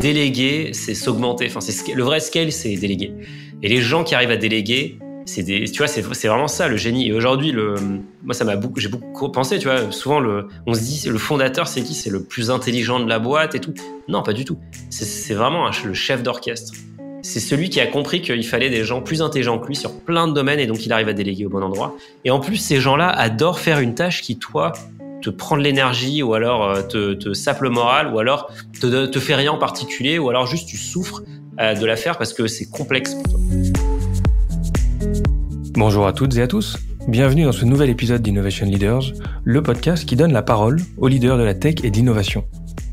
Déléguer, c'est s'augmenter. Enfin, le vrai scale, c'est déléguer. Et les gens qui arrivent à déléguer, c'est tu vois, c'est vraiment ça le génie. Et aujourd'hui, le, moi, ça m'a beaucoup, j'ai beaucoup pensé, tu vois. Souvent, le, on se dit, le fondateur, c'est qui? C'est le plus intelligent de la boîte et tout. Non, pas du tout. C'est vraiment le chef d'orchestre. C'est celui qui a compris qu'il fallait des gens plus intelligents que lui sur plein de domaines et donc il arrive à déléguer au bon endroit. Et en plus, ces gens-là adorent faire une tâche qui, toi, te prend de l'énergie ou alors euh, te, te sape le moral ou alors te, te fait rien en particulier ou alors juste tu souffres euh, de la faire parce que c'est complexe pour toi. Bonjour à toutes et à tous. Bienvenue dans ce nouvel épisode d'Innovation Leaders, le podcast qui donne la parole aux leaders de la tech et d'innovation.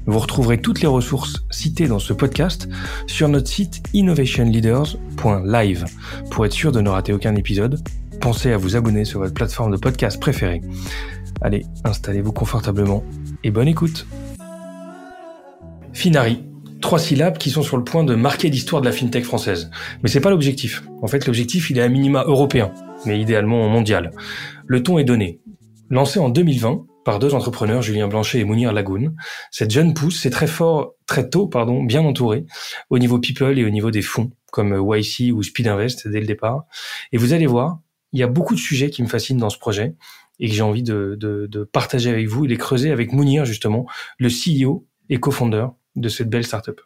Vous retrouverez toutes les ressources citées dans ce podcast sur notre site innovationleaders.live. Pour être sûr de ne rater aucun épisode, pensez à vous abonner sur votre plateforme de podcast préférée. Allez, installez-vous confortablement et bonne écoute. Finari. Trois syllabes qui sont sur le point de marquer l'histoire de la fintech française. Mais c'est pas l'objectif. En fait, l'objectif, il est à minima européen, mais idéalement mondial. Le ton est donné. Lancé en 2020 par deux entrepreneurs, Julien Blanchet et Mounir Lagoun, cette jeune pousse s'est très fort, très tôt, pardon, bien entourée au niveau people et au niveau des fonds, comme YC ou Speed Invest dès le départ. Et vous allez voir, il y a beaucoup de sujets qui me fascinent dans ce projet et que j'ai envie de, de, de, partager avec vous et les creuser avec Mounir, justement, le CEO et cofondeur de cette belle startup.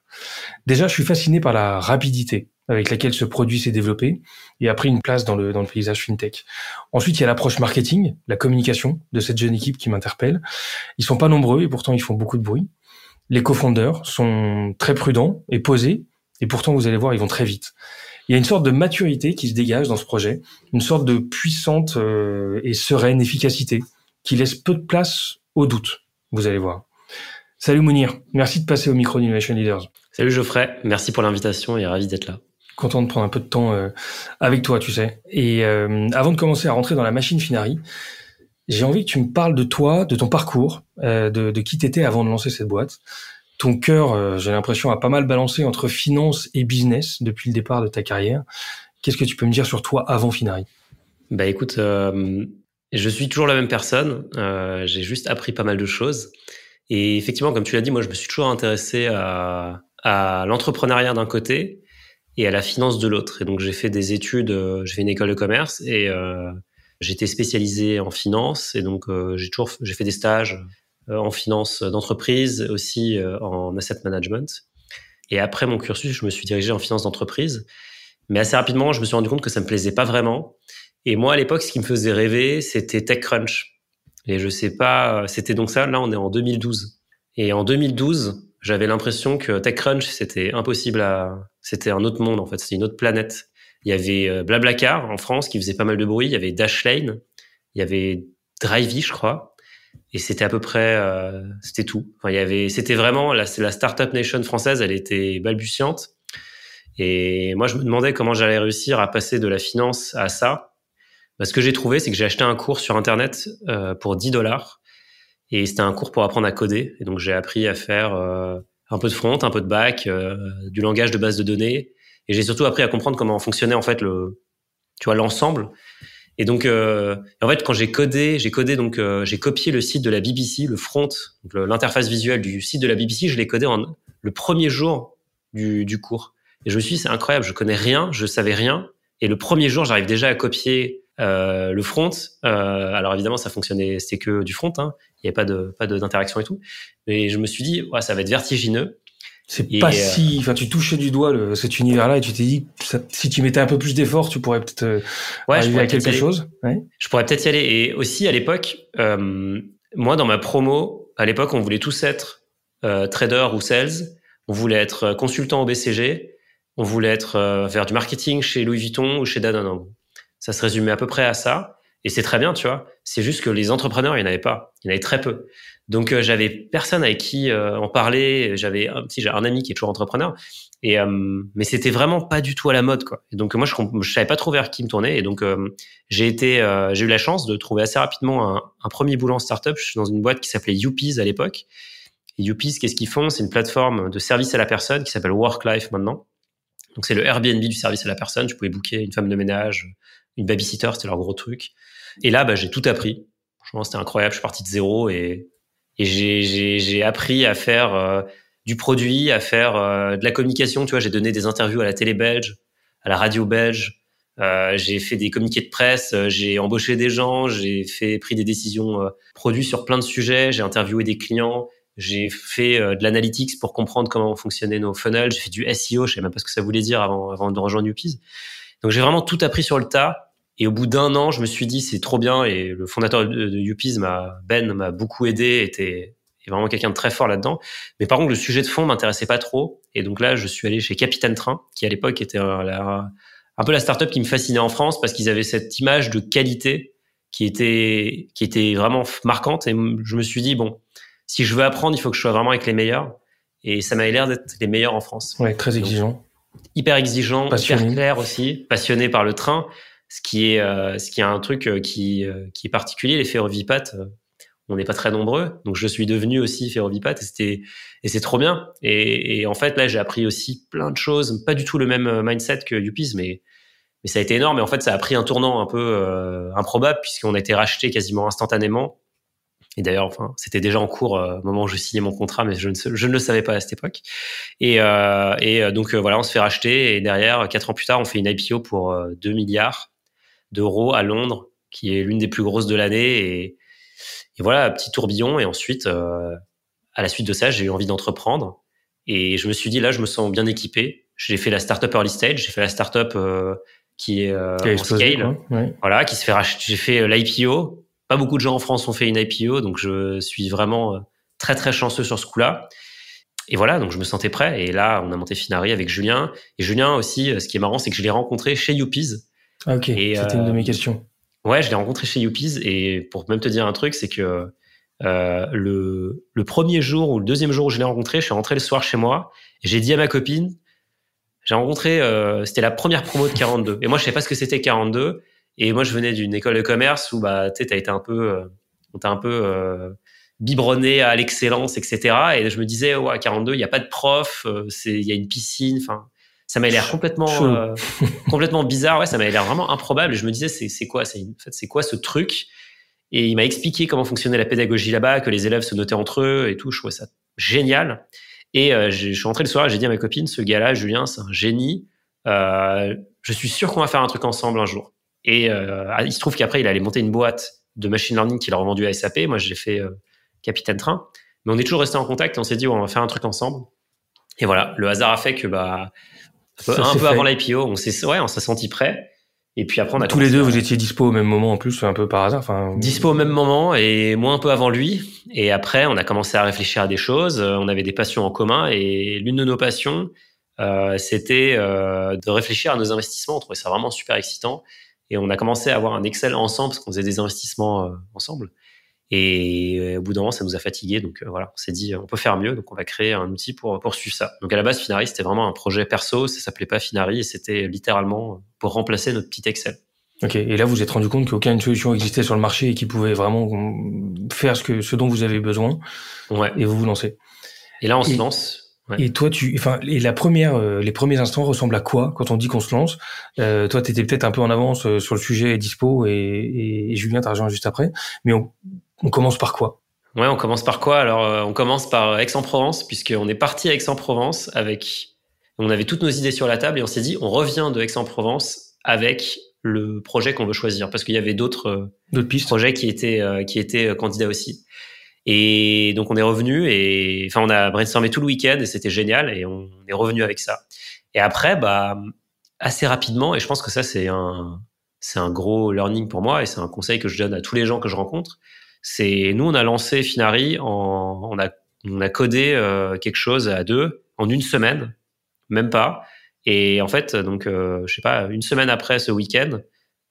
Déjà, je suis fasciné par la rapidité avec laquelle ce produit s'est développé et a pris une place dans le, dans le paysage fintech. Ensuite, il y a l'approche marketing, la communication de cette jeune équipe qui m'interpelle. Ils sont pas nombreux et pourtant ils font beaucoup de bruit. Les cofondeurs sont très prudents et posés et pourtant, vous allez voir, ils vont très vite il y a une sorte de maturité qui se dégage dans ce projet, une sorte de puissante euh, et sereine efficacité qui laisse peu de place au doute, vous allez voir. Salut Mounir, merci de passer au micro d'Innovation Leaders. Salut Geoffrey, merci pour l'invitation et ravi d'être là. Content de prendre un peu de temps euh, avec toi, tu sais. Et euh, avant de commencer à rentrer dans la machine Finari, j'ai envie que tu me parles de toi, de ton parcours, de, de qui t'étais avant de lancer cette boîte ton cœur, euh, j'ai l'impression, a pas mal balancé entre finance et business depuis le départ de ta carrière. Qu'est-ce que tu peux me dire sur toi avant Finari? Bah écoute, euh, je suis toujours la même personne. Euh, j'ai juste appris pas mal de choses. Et effectivement, comme tu l'as dit, moi, je me suis toujours intéressé à, l'entrepreneuriat d'un côté et à la finance de l'autre. Et donc, j'ai fait des études, j'ai fait une école de commerce et j'étais spécialisé en finance. Et donc, j'ai toujours, j'ai fait des stages en finance d'entreprise, aussi euh, en asset management. Et après mon cursus, je me suis dirigé en finance d'entreprise. Mais assez rapidement, je me suis rendu compte que ça me plaisait pas vraiment. Et moi, à l'époque, ce qui me faisait rêver, c'était TechCrunch. Et je sais pas, c'était donc ça. Là, on est en 2012. Et en 2012, j'avais l'impression que TechCrunch, c'était impossible à, c'était un autre monde, en fait. C'était une autre planète. Il y avait euh, Blablacar en France qui faisait pas mal de bruit. Il y avait Dashlane. Il y avait Drivey, je crois et c'était à peu près euh, c'était tout. Enfin il y avait c'était vraiment la la startup nation française elle était balbutiante. Et moi je me demandais comment j'allais réussir à passer de la finance à ça. Bah, ce que j'ai trouvé c'est que j'ai acheté un cours sur internet euh, pour 10 dollars. Et c'était un cours pour apprendre à coder. Et donc j'ai appris à faire euh, un peu de front un peu de back euh, du langage de base de données. Et j'ai surtout appris à comprendre comment fonctionnait en fait le tu vois l'ensemble et donc, euh, en fait, quand j'ai codé, j'ai codé donc euh, j'ai copié le site de la BBC, le front, l'interface visuelle du site de la BBC, je l'ai codé en le premier jour du, cours. Et je me suis dit, c'est incroyable, je connais rien, je savais rien. Et le premier jour, j'arrive déjà à copier euh, le front. Alors évidemment, ça fonctionnait, c'était que du front, hein. il n'y avait pas de pas d'interaction et tout. Mais je me suis dit, ouais, ça va être vertigineux. C'est pas euh, si, enfin, tu touchais du doigt le, cet univers-là et tu t'es dit, si tu mettais un peu plus d'efforts, tu pourrais peut-être euh, ouais, arriver à quelque chose. Ouais. Je pourrais peut-être y aller. Et aussi à l'époque, euh, moi dans ma promo, à l'époque, on voulait tous être euh, trader ou sales. On voulait être consultant au BCG. On voulait être euh, faire du marketing chez Louis Vuitton ou chez Danone. Ça se résumait à peu près à ça. Et c'est très bien, tu vois. C'est juste que les entrepreneurs, il n'y en avait pas. Il y en avait très peu. Donc euh, j'avais personne avec qui euh, en parler. J'avais un petit, j'ai un ami qui est toujours entrepreneur, et euh, mais c'était vraiment pas du tout à la mode quoi. Et donc moi je, je savais pas trop vers qui me tourner, et donc j'ai été, j'ai eu la chance de trouver assez rapidement un, un premier boulot en startup. Je suis dans une boîte qui s'appelait Youpies à l'époque. Et Youpies, qu'est-ce qu'ils font? C'est une plateforme de service à la personne qui s'appelle Worklife maintenant. Donc c'est le Airbnb du service à la personne. Tu pouvais booker une femme de ménage, une babysitter, c'était leur gros truc. Et là, bah, j'ai tout appris. Franchement, c'était incroyable. Je suis parti de zéro et et j'ai appris à faire euh, du produit, à faire de la communication. Tu vois, j'ai donné des interviews à la télé belge, à la radio belge. j'ai fait des communiqués de presse, j'ai embauché des gens, j'ai fait pris des décisions produits sur plein de sujets, j'ai interviewé des clients, j'ai fait de l'analytics pour comprendre comment fonctionnaient nos funnels, j'ai fait du SEO, je sais même pas ce que ça voulait dire avant, avant de rejoindre YouPease. Donc j'ai vraiment tout appris sur le tas. Et au bout d'un an, je me suis dit c'est trop bien. Et le fondateur de, de m'a, Ben, m'a beaucoup aidé. Était est vraiment quelqu'un de très fort là-dedans. Mais par contre, le sujet de fond m'intéressait pas trop. Et donc là, je suis allé chez Capitaine Train, qui à l'époque était un, un peu la startup qui me fascinait en France parce qu'ils avaient cette image de qualité qui était qui était vraiment marquante. Et je me suis dit bon, si je veux apprendre, il faut que je sois vraiment avec les meilleurs. Et ça m'a l'air d'être les meilleurs en France. Ouais, très exigeant. hyper exigeant, hyper clair aussi, passionné par le train ce qui est euh, ce qui est un truc euh, qui euh, qui est particulier les ferrovipat on n'est pas très nombreux. Donc je suis devenu aussi ferrovipat et c'était et c'est trop bien. Et, et, en fait là j'ai appris aussi plein de choses. Pas du tout le même mindset que Youpies mais mais ça a été énorme. Et en fait ça a pris un tournant un peu improbable puisqu'on a été racheté quasiment instantanément. Et d'ailleurs, enfin, c'était déjà en cours au moment où je signais mon contrat, mais je ne, je ne le savais pas à cette époque. Et, euh, et donc voilà, on se fait racheter. Et derrière, quatre ans plus tard, on fait une IPO pour 2 milliards d'euros à Londres, qui est l'une des plus grosses de l'année. Et, et, voilà, petit tourbillon. Et ensuite, euh, à la suite de ça, j'ai eu envie d'entreprendre. Et je me suis dit, là, je me sens bien équipé. J'ai fait la startup early stage, j'ai fait la startup euh, qui est euh, en scale, voilà, qui se fait racheter. J'ai fait euh, l'IPO. Pas beaucoup de gens en France ont fait une IPO, donc je suis vraiment euh, très très chanceux sur ce coup-là. Et voilà, donc je me sentais prêt. Et là, on a monté Finari avec Julien. Et Julien aussi, euh, ce qui est marrant, c'est que je l'ai rencontré chez Youpies. Ah, ok, c'était une de mes euh, questions. Ouais, je l'ai rencontré chez Youpies et pour même te dire un truc, c'est que euh, le, le premier jour ou le deuxième jour où je l'ai rencontré, je suis rentré le soir chez moi et j'ai dit à ma copine, j'ai rencontré, euh, c'était la première promo de 42 et moi je savais pas ce que c'était 42 et moi je venais d'une école de commerce où bah tu t'as été un peu, euh, on t'a un peu biberonné à l'excellence etc et je me disais ouais 42 il y a pas de prof, c'est il y a une piscine, enfin ça m'a l'air complètement euh, complètement bizarre. Ouais ça m'a l'air vraiment improbable. Je me disais c'est quoi c'est en fait c'est quoi ce truc? Et il m'a expliqué comment fonctionnait la pédagogie là-bas que les élèves se notaient entre eux et tout. Je trouvais ça génial. Et euh, je suis rentré le soir j'ai dit à ma copine ce gars-là Julien c'est un génie. Euh, je suis sûr qu'on va faire un truc ensemble un jour. Et euh, il se trouve qu'après il allait monter une boîte de machine learning qu'il a revendu à SAP moi j'ai fait Capitaine Train. Mais on est toujours resté en contact et on s'est dit on va faire un truc ensemble. Et voilà le hasard a fait que bah un peu avant l'IPO, on s'est ouais, on s'est senti prêt. Et puis après, on a tous les deux, vous étiez dispo au même moment en plus, un peu par hasard. Enfin, dispo au même moment et moi un peu avant lui. Et après, on a commencé à réfléchir à des choses. On avait des passions en commun et l'une de nos passions, euh, c'était euh, de réfléchir à nos investissements. On trouvait ça vraiment super excitant et on a commencé à avoir un Excel ensemble parce qu'on faisait des investissements euh, ensemble. Et euh, au bout d'un moment, ça nous a fatigués. Donc euh, voilà, on s'est dit, on peut faire mieux. Donc on va créer un outil pour poursuivre ça. Donc à la base, Finari, c'était vraiment un projet perso. Ça s'appelait pas Finari et c'était littéralement pour remplacer notre petit Excel. Ok. Et là, vous vous êtes rendu compte qu'aucune solution existait sur le marché et qui pouvait vraiment faire ce que ce dont vous avez besoin. Ouais. Et vous vous lancez. Et là, on se lance. Ouais. Et toi, tu, enfin, et la première, euh, les premiers instants ressemblent à quoi quand on dit qu'on se lance? Euh, Toi, t'étais peut-être un peu en avance sur le sujet dispo et, et, et Julien t'a rejoint juste après. Mais on, on commence par quoi? Ouais, on commence par quoi? Alors, euh, on commence par Aix-en-Provence, puisqu'on est parti à Aix-en-Provence avec. On avait toutes nos idées sur la table et on s'est dit, on revient de Aix-en-Provence avec le projet qu'on veut choisir, parce qu'il y avait d'autres pistes projets qui étaient euh, qui étaient candidats aussi. Et donc on est revenu et enfin on a brainstormé tout le week-end et c'était génial et on est revenu avec ça. Et après, bah assez rapidement et je pense que ça c'est un c'est un gros learning pour moi et c'est un conseil que je donne à tous les gens que je rencontre c'est nous, on a lancé Finari, en, on a on a codé euh, quelque chose à deux en une semaine, même pas. Et en fait, donc euh, je sais pas, une semaine après ce week-end,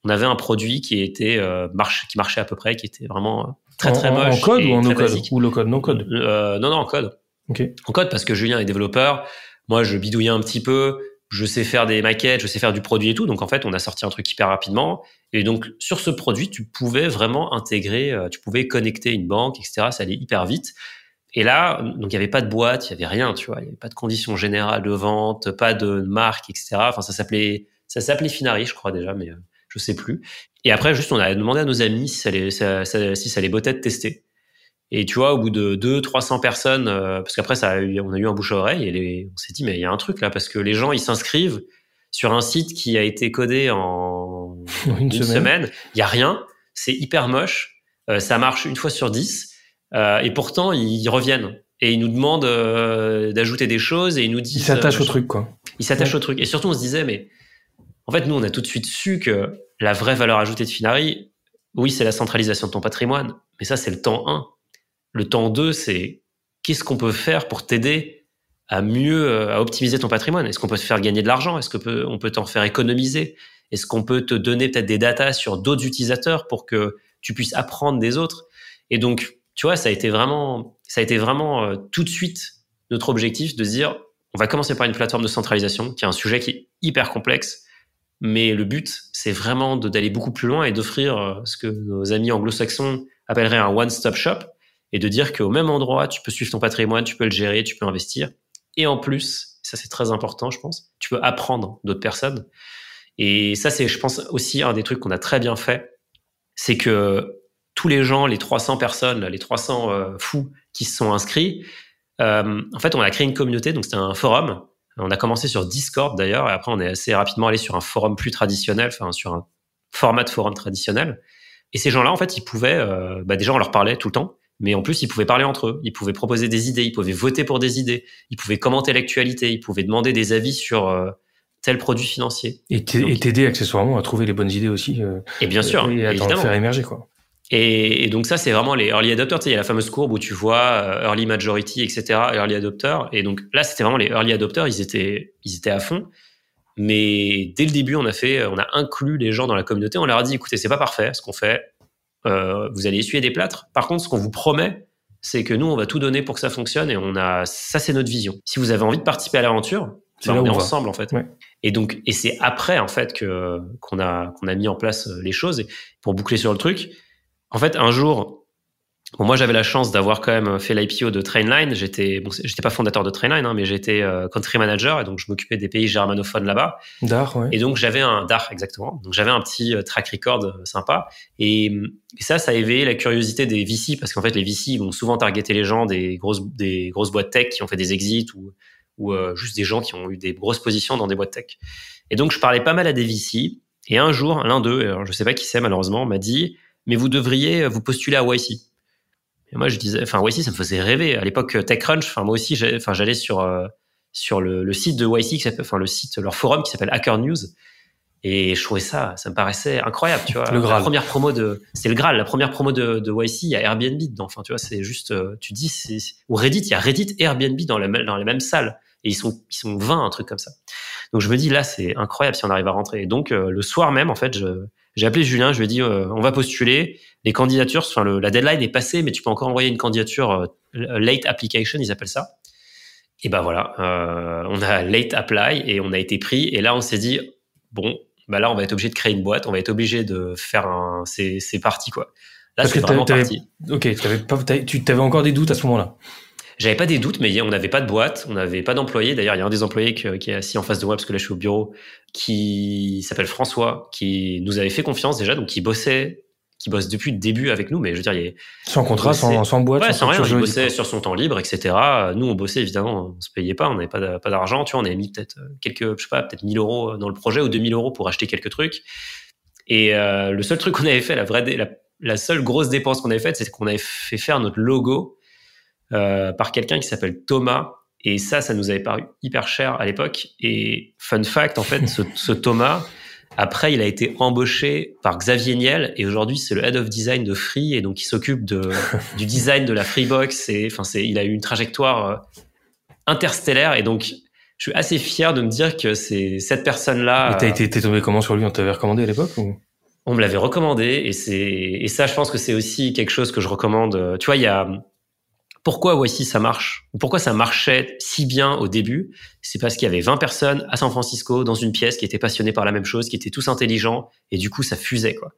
on avait un produit qui était euh, marche, qui marchait à peu près, qui était vraiment très très moche. En code ou en no code ou low code, non code. Euh, non non en code. Okay. En code parce que Julien est développeur. Moi, je bidouillais un petit peu je sais faire des maquettes, je sais faire du produit et tout. Donc en fait, on a sorti un truc hyper rapidement. Et donc sur ce produit, tu pouvais vraiment intégrer, euh, tu pouvais connecter une banque, etc. Ça allait hyper vite. Et là, donc il y avait pas de boîte, il y avait rien, tu vois. Il y avait pas de conditions générales de vente, pas de marque, etc. Enfin, ça s'appelait, ça s'appelait Finari, je crois déjà, mais euh, je sais plus. Et après, juste, on a demandé à nos amis si ça ça, si ça bottait de tester. Et tu vois, au bout de 2 300 personnes, euh, parce qu'après, ça a eu, on a eu un bouche à oreille, et les, on s'est dit, mais il y a un truc là, parce que les gens, ils s'inscrivent sur un site qui a été codé en une, semaine. Il y a rien, c'est hyper moche, euh, ça marche une fois sur 10, euh, et pourtant, ils reviennent. Et ils nous demandent d'ajouter des choses, et ils nous disent... Ils s'attachent au truc, quoi. Ils s'attachent au truc. Et surtout, on se disait, mais en fait, nous, on a tout de suite su que la vraie valeur ajoutée de Finari, oui, c'est la centralisation de ton patrimoine, mais ça, c'est le temps 1 le temps 2, c'est qu'est-ce qu'on peut faire pour t'aider à mieux euh, à optimiser ton patrimoine? Est-ce qu'on peut te faire gagner de l'argent? Est-ce qu'on peut, on peut t'en faire économiser? Est-ce qu'on peut te donner peut-être des datas sur d'autres utilisateurs pour que tu puisses apprendre des autres? Et donc, tu vois, ça a été vraiment, ça a été vraiment euh, tout de suite notre objectif de dire, on va commencer par une plateforme de centralisation qui est un sujet qui est hyper complexe, mais le but, c'est vraiment d'aller beaucoup plus loin et d'offrir euh, ce que nos amis anglo-saxons appelleraient un one-stop shop, et de dire qu'au même endroit, tu peux suivre ton patrimoine, tu peux le gérer, tu peux investir. Et en plus, ça c'est très important, je pense, tu peux apprendre d'autres personnes. Et ça, c'est, je pense, aussi un des trucs qu'on a très bien fait, c'est que tous les gens, les 300 personnes, les 300 euh, fous qui se sont inscrits, euh, en fait, on a créé une communauté, donc c'était un forum. On a commencé sur Discord d'ailleurs, et après on est assez rapidement allé sur un forum plus traditionnel, enfin sur un format de forum traditionnel. Et ces gens-là, en fait, ils pouvaient, euh, bah, déjà on leur parlait tout le temps, mais en plus, ils pouvaient parler entre eux, ils pouvaient proposer des idées, ils pouvaient voter pour des idées, ils pouvaient commenter l'actualité, ils pouvaient demander des avis sur euh, tel produit financier. Et t'aider accessoirement à trouver les bonnes idées aussi. Euh, et bien sûr, et à évidemment. faire émerger quoi. Et, et, donc ça, c'est vraiment les early adopters. Tu sais, il y a la fameuse courbe où tu vois euh, early majority, etc., early adopter. Et donc là, c'était vraiment les early adopters. Ils étaient, ils étaient à fond. Mais dès le début, on a fait, on a inclus les gens dans la communauté. On leur a dit, écoutez, c'est pas parfait ce qu'on fait. Euh, vous allez essuyer des plâtres. Par contre, ce qu'on vous promet, c'est que nous, on va tout donner pour que ça fonctionne et on a, ça, c'est notre vision. Si vous avez envie de participer à l'aventure, ben, on est ensemble, en fait. Et donc, et c'est après, en fait, que, qu'on a, qu'on a mis en place euh, les choses. Et pour boucler sur le truc, en fait, un jour, Bon, moi, j'avais la chance d'avoir quand même fait l'IPO de Trainline. J'étais, bon, j'étais pas fondateur de Trainline, hein, mais j'étais euh, country manager et donc je m'occupais des pays germanophones là-bas. Dar, ouais. Et donc j'avais un Dar exactement. Donc j'avais un petit euh, track record euh, sympa. Et, et, ça, ça a éveillé la curiosité des VC parce qu'en fait, les VC vont souvent targeter les gens des grosses, des grosses boîtes tech qui ont fait des exits ou, ou juste des gens qui ont eu des grosses positions dans des boîtes tech. Et donc je parlais pas mal à des VC. Et un jour, l'un d'eux, je sais pas qui c'est malheureusement, m'a dit, mais vous devriez vous postuler à YC. Et moi, je disais, enfin, YC, ça me faisait rêver. À l'époque, TechCrunch, enfin, moi aussi, enfin, j'allais sur, euh, sur le, le, site de YC, enfin, le site, leur forum qui s'appelle Hacker News. Et je trouvais ça, ça me paraissait incroyable, tu vois. Le Graal. La première promo de, c'était le Graal, la première promo de, de YC, il y a Airbnb dedans. Enfin, tu vois, c'est juste, euh, tu dis, c'est, ou Reddit, il y a Reddit et Airbnb dans la, dans les mêmes salles. Et ils sont, ils sont 20, un truc comme ça. Donc, je me dis, là, c'est incroyable si on arrive à rentrer. Et donc, euh, le soir même, en fait, je, j'ai appelé Julien, je lui ai dit, on va postuler les candidatures, enfin le, la deadline est passée, mais tu peux encore envoyer une candidature euh, late application, ils appellent ça. Et ben voilà, euh, on a late apply et on a été pris. Et là, on s'est dit bon, bah là, on va être obligé de créer une boîte, on va être obligé de faire un, c'est parti quoi. Là, c'est vraiment parti. Ok, avais pas, tu avais encore des doutes à ce moment-là? J'avais pas des doutes, mais on n'avait pas de boîte, on n'avait pas d'employé. D'ailleurs, il y a un des employés qui, est assis en face de moi, parce que là, je suis au bureau, qui s'appelle François, qui nous avait fait confiance déjà, donc qui bossait qui bosse depuis le début avec nous, mais je veux dire, il est sans contrat, sans, sans, boîte, ouais, sans, rien. Il bossait sur son temps libre, etc. Nous, on bossait évidemment, on se payait pas, on n'avait pas pas d'argent, tu vois, on avait mis peut-être quelques, je sais pas, peut-être 1000 euros dans le projet ou 2000 euros pour acheter quelques trucs. Et euh, le seul truc qu'on avait fait, la vraie, la, la seule grosse dépense qu'on avait faite, c'est qu'on avait fait faire notre logo euh, par quelqu'un qui s'appelle Thomas. Et ça, ça nous avait paru hyper cher à l'époque. Et fun fact, en fait, ce, ce Thomas, après, il a été embauché par Xavier Niel et aujourd'hui c'est le head of design de Free et donc il s'occupe de du design de la Freebox et enfin c'est il a eu une trajectoire euh, interstellaire et donc je suis assez fier de me dire que c'est cette personne là. Et t'as été t'es tombé comment sur lui? On t'avait recommandé à l'époque ou? On me l'avait recommandé et c'est et ça je pense que c'est aussi quelque chose que je recommande. Tu vois il y a pourquoi voici ça marche? Pourquoi ça marchait si bien au début? C'est parce qu'il y avait 20 personnes à San Francisco dans une pièce qui étaient passionnées par la même chose, qui étaient tous intelligents et du coup ça fusait quoi.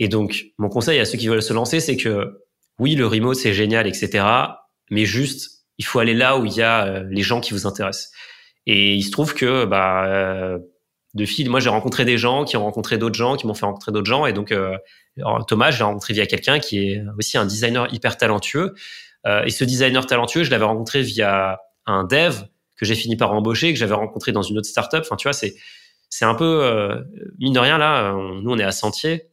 Et donc mon conseil à ceux qui veulent se lancer, c'est que oui le remote c'est génial etc. Mais juste il faut aller là où il y a euh, les gens qui vous intéressent. Et il se trouve que bah euh, de fil. Moi, j'ai rencontré des gens qui ont rencontré d'autres gens, qui m'ont fait rencontrer d'autres gens. Et donc, euh, Thomas, je l'ai rencontré via quelqu'un qui est aussi un designer hyper talentueux. Euh, et ce designer talentueux, je l'avais rencontré via un dev que j'ai fini par embaucher, que j'avais rencontré dans une autre startup. Enfin, tu vois, c'est c'est un peu euh, mine de rien là. nous, on est à Sentier.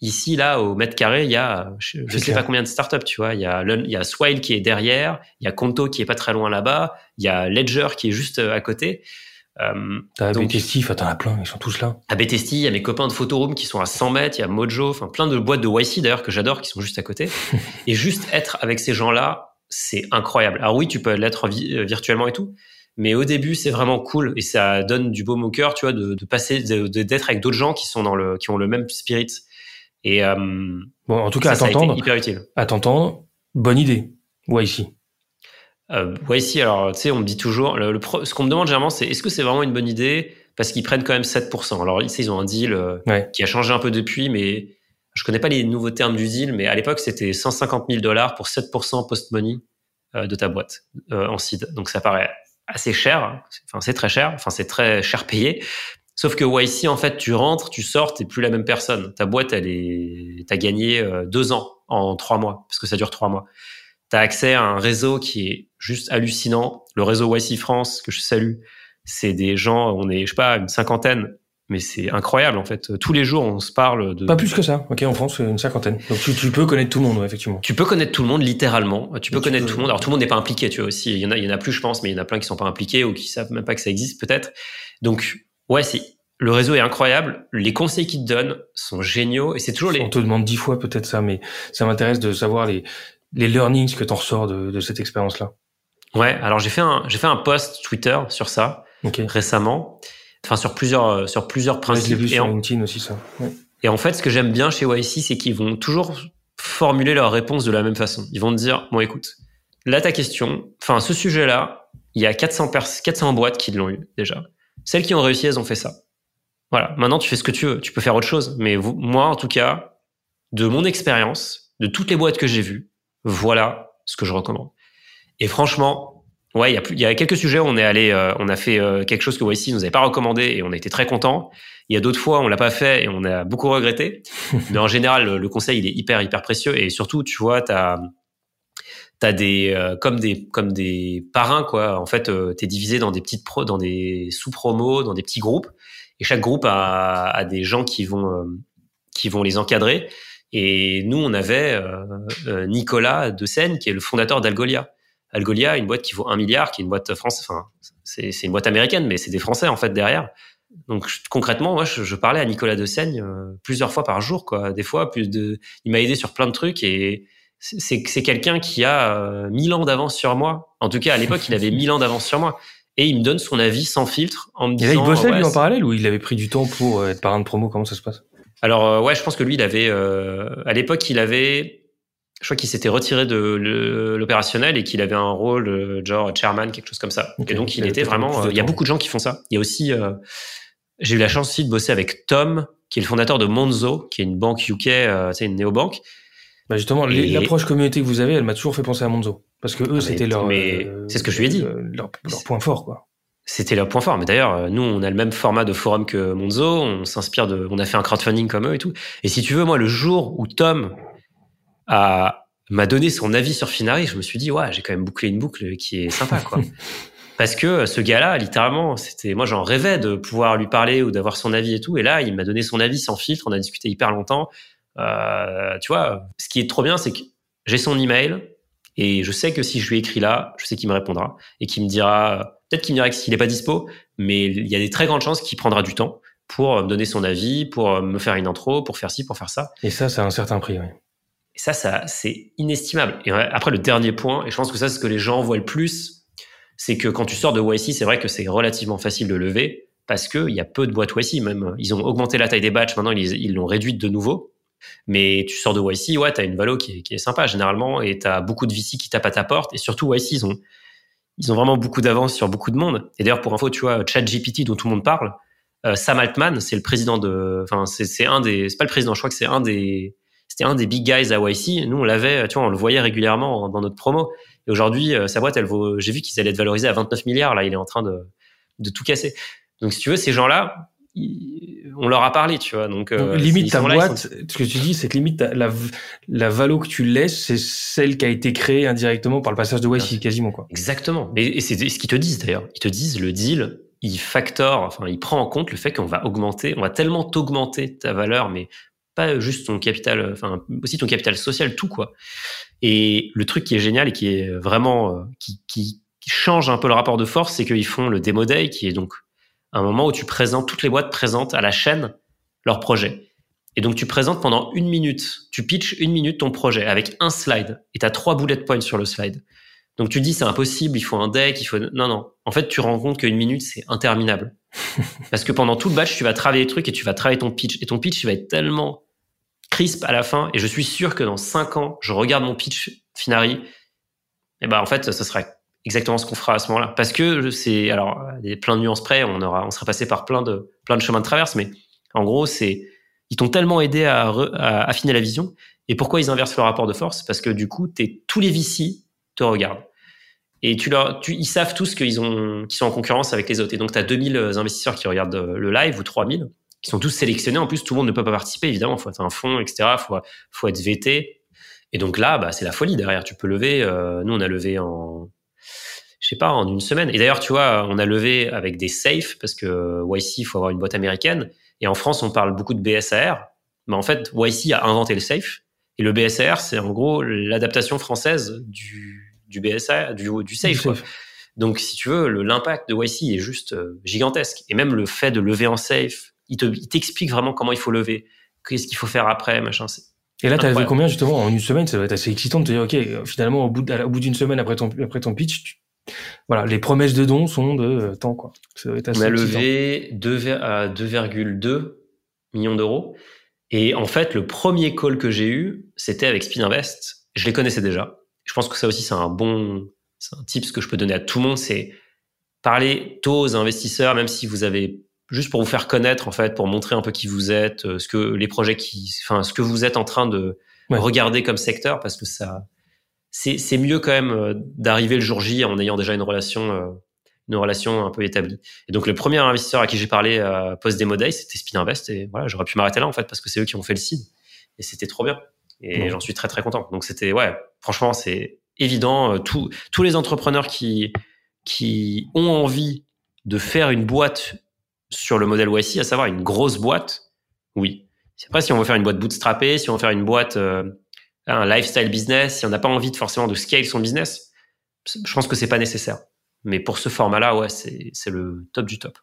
Ici, là, au mètre carré, il y a, je, sais pas combien de startups, tu vois. Il y a, il y a Swile qui est derrière, il y a Conto qui est pas très loin là-bas, il y a Ledger qui est juste à côté. Euh, T'as BTST, t'en as plein, ils sont tous là. À BTST, il y a mes copains de Photoroom qui sont à 100 mètres, il y a Mojo, enfin plein de boîtes de YC d'ailleurs que j'adore qui sont juste à côté. et juste être avec ces gens-là, c'est incroyable. Alors oui, tu peux l'être euh, virtuellement et tout, mais au début, c'est vraiment cool et ça donne du baume au cœur, tu vois, de, de passer, d'être avec d'autres gens qui sont dans le, qui ont le même spirit. Et euh, bon, en tout cas, à t'entendre, hyper utile. À t'entendre, bonne idée. YC. Euh, ouais, si, alors, tu sais, on me dit toujours, le, ce qu'on me demande généralement, c'est est-ce que c'est vraiment une bonne idée? Parce qu'ils prennent quand même 7%. Alors, ici, ils ont un deal euh, qui a changé un peu depuis, mais je connais pas les nouveaux termes du deal, mais à l'époque, c'était 150 000 dollars pour 7% post-money euh, de ta boîte euh, en seed. Donc, ça paraît assez cher. Enfin, c'est très cher. Enfin, c'est très cher payé. Sauf que YC, en fait, tu rentres, tu sors, t'es plus la même personne. Ta boîte, elle est, t'as gagné deux ans en trois mois, parce que ça dure trois mois tu as accès à un réseau qui est juste hallucinant. Le réseau YC France, que je salue, c'est des gens, on est, je sais pas, une cinquantaine, mais c'est incroyable en fait. Tous les jours, on se parle de... Pas plus que ça, ok, en France, une cinquantaine. Donc tu, tu peux connaître tout le monde, effectivement. Tu peux connaître tout le monde, littéralement. Tu peux connaître tout le monde. Alors tout le monde n'est pas impliqué, tu vois aussi. Il y en a, il y en a plus, je pense, mais il y en a plein qui sont pas impliqués ou qui savent même pas que ça existe peut-être. Donc, ouais, c'est le réseau est incroyable. Les conseils qu'ils te donnent sont géniaux et c'est toujours les. On te demande dix fois peut-être ça, mais ça m'intéresse de savoir les les learnings que tu en ressors de, de cette expérience-là Ouais, alors j'ai fait un j'ai fait un post Twitter sur ça récemment, enfin sur plusieurs sur plusieurs principes. et en, LinkedIn aussi ça. Et en fait, ce que j'aime bien chez YC, c'est qu'ils vont toujours formuler leur réponse de la même façon. Ils vont te dire bon, écoute, là ta question, enfin ce sujet-là, il y a 400 400 boîtes qui l'ont eu déjà. Celles qui ont réussi, elles ont fait ça. Voilà. Maintenant, tu fais ce que tu veux. Tu peux faire autre chose, mais vous, moi, en tout cas, de mon expérience, de toutes les boîtes que j'ai vues, voilà ce que je recommande. Et franchement, ouais, il y y a quelques sujets où on est allé, euh, on a fait euh, quelque chose que YC nous avait pas recommandé et on a été très content. Il y a d'autres fois, on l'a pas fait et on a beaucoup regretté. Mais en général, le, conseil, il est hyper, hyper précieux. Et surtout, tu vois, t'as, t'as des, euh, comme des, comme des parrains, quoi. En fait, t'es divisé dans des petites pro, dans des sous-promos, dans des petits groupes. Et chaque groupe a, a des gens qui vont, qui vont les encadrer. Et nous, on avait euh, euh, Nicolas de Seine, qui est le fondateur d'Algolia. Algolia, une boîte qui vaut un milliard, qui est une boîte française. Enfin, c'est une boîte américaine, mais c'est des Français en fait derrière. Donc concrètement, moi, je, je parlais à Nicolas de Seine euh, plusieurs fois par jour, quoi. Des fois, plus de, il m'a aidé sur plein de trucs et c'est c'est quelqu'un qui a mille ans d'avance sur moi. En tout cas, à l'époque, il avait mille ans d'avance sur moi. Et il me donne son avis sans filtre en me disant. Et là, il bossait lui en parallèle ou il avait pris du temps pour être parrain de promo? Comment ça se passe? Alors euh, ouais, je pense que lui, il avait euh, à l'époque, il avait, je crois qu'il s'était retiré de l'opérationnel et qu'il avait un rôle euh, genre chairman, quelque chose comme ça. Et donc il, était vraiment. Il y a beaucoup de gens qui font ça. Il y a aussi, j'ai eu la chance aussi de bosser avec Tom, qui est le fondateur de Monzo, qui est une banque UK, c'est une néobanque. Bah justement, l'approche communauté que vous avez, elle m'a toujours fait penser à Monzo, parce que eux, ah, c'était leur. Mais c'est ce que je lui ai dit. leur point fort, quoi. C'était leur point fort. Mais d'ailleurs, euh, nous, on a le même format de forum que Monzo. On s'inspire de, on a fait un crowdfunding comme eux et tout. Et si tu veux, moi, le jour où Tom a, m'a donné son avis sur Finari, je me suis dit, ouais, j'ai quand même bouclé une boucle qui est sympa, quoi. Parce que ce gars-là, littéralement, c'était, moi, j'en rêvais de pouvoir lui parler ou d'avoir son avis et tout. Et là, il m'a donné son avis sans filtre. On a discuté hyper longtemps. Euh, tu vois, ce qui est trop bien, c'est que j'ai son email et je sais que si je lui écris là, je sais qu'il me répondra et qu'il me dira, Peut-être qu'il me qu'il n'est pas dispo, mais il y a des très grandes chances qu'il prendra du temps pour me donner son avis, pour me faire une intro, pour faire ci, pour faire ça. Et ça, c'est un certain prix, oui. Et ça, ça c'est inestimable. Et après, le dernier point, et je pense que ça, c'est ce que les gens voient le plus, c'est que quand tu sors de YC, c'est vrai que c'est relativement facile de lever parce qu'il y a peu de boîtes YC. Même, ils ont augmenté la taille des batchs, maintenant, ils l'ont réduite de nouveau. Mais tu sors de YC, ouais, tu as une valo qui est, qui est sympa généralement et tu as beaucoup de VC qui tapent à ta porte. Et surtout, YC, ils ont, ils ont vraiment beaucoup d'avance sur beaucoup de monde. Et d'ailleurs, pour info, tu vois, ChatGPT dont tout le monde parle, euh, Sam Altman, c'est le président de, enfin, c'est un des, c'est pas le président, je crois que c'est un des, c'était un des big guys à YC. Nous, on l'avait, tu vois, on le voyait régulièrement dans notre promo. Et aujourd'hui, euh, sa boîte, elle vaut, j'ai vu qu'ils allaient être valorisés à 29 milliards. Là, il est en train de, de tout casser. Donc, si tu veux, ces gens-là, on leur a parlé, tu vois. Donc, euh, limite ta boîte, ce que tu dis, c'est que limite la, la valo que tu laisses, c'est celle qui a été créée indirectement par le passage de YC, quasiment quoi. Exactement. Et, c'est ce qu'ils te disent d'ailleurs. Ils te disent le deal, il factor, enfin, il prend en compte le fait qu'on va augmenter, on va tellement t'augmenter ta valeur, mais pas juste ton capital, enfin aussi ton capital social, tout quoi. Et le truc qui est génial et qui est vraiment euh, qui, qui, qui change un peu le rapport de force, c'est qu'ils font le demo day, qui est donc un moment où tu présentes, toutes les boîtes présentent à la chaîne leur projet. Et donc, tu présentes pendant une minute, tu pitches une minute ton projet avec un slide et tu as trois bullet points sur le slide. Donc, tu dis, c'est impossible, il faut un deck, il faut... Non, non. En fait, tu rends compte qu'une minute, c'est interminable. Parce que pendant tout le batch, tu vas travailler les trucs et tu vas travailler ton pitch. Et ton pitch, il va être tellement crisp à la fin. Et je suis sûr que dans cinq ans, je regarde mon pitch Finari. Et ben, en fait, ce sera exactement ce qu'on fera à ce moment-là. Parce que c'est, alors, plein de nuances près, on aura, on sera passé par plein de, plein de chemins de traverse, mais en gros, c'est, ils t'ont tellement aidé à, affiner la vision. Et pourquoi ils inversent le rapport de force? Parce que du coup, es, tous les VC te regardent. Et tu leur, tu, ils savent tous qu'ils ont, qu'ils sont en concurrence avec les autres. Et donc, tu as 2000 investisseurs qui regardent le live ou 3000 qui sont tous sélectionnés. En plus, tout le monde ne peut pas participer, évidemment. Faut être un fonds, etc. Faut, faut être VT. Et donc là, bah, c'est la folie derrière. Tu peux lever. Euh, nous, on a levé en je sais pas, en une semaine. Et d'ailleurs, tu vois, on a levé avec des safes parce que YC, il faut avoir une boîte américaine. Et en France, on parle beaucoup de BSAR. Mais en fait, YC a inventé le safe. Et le BSAR, c'est en gros l'adaptation française du, du BSAR, du, du safe. Donc, si tu veux, l'impact de YC est juste euh, gigantesque. Et même le fait de lever en safe, il t'explique vraiment comment il faut lever, qu'est-ce qu'il faut faire après, machin. Et là, tu as levé combien justement en une semaine? Ça va être assez excitant de te dire, ok, finalement, au bout d'une semaine après ton, après ton pitch, tu, voilà, les promesses de dons sont de euh, temps, quoi. Ça On a levé 2,2 millions d'euros. Et en fait, le premier call que j'ai eu, c'était avec Speed Invest. Je les connaissais déjà. Je pense que ça aussi, c'est un bon, c'est un tip que je peux donner à tout le monde, c'est parler tôt aux investisseurs, même si vous avez juste pour vous faire connaître, en fait, pour montrer un peu qui vous êtes, euh, ce que les projets qui, enfin, ce que vous êtes en train de regarder comme secteur, parce que ça, c'est mieux quand même euh, d'arriver le jour J en ayant déjà une relation euh, une relation un peu établie. Et donc le premier investisseur à qui j'ai parlé euh, post Day, c'était Spin Invest et voilà, j'aurais pu m'arrêter là en fait parce que c'est eux qui ont fait le seed et c'était trop bien. Et j'en suis très très content. Donc c'était ouais, franchement, c'est évident tous tous les entrepreneurs qui qui ont envie de faire une boîte sur le modèle YC, à savoir une grosse boîte, oui. Après, si on veut faire une boîte bootstrappée, si on veut faire une boîte un lifestyle business, si on n'a pas envie de forcément de scale son business, je pense que c'est pas nécessaire. Mais pour ce format-là, ouais, c'est le top du top.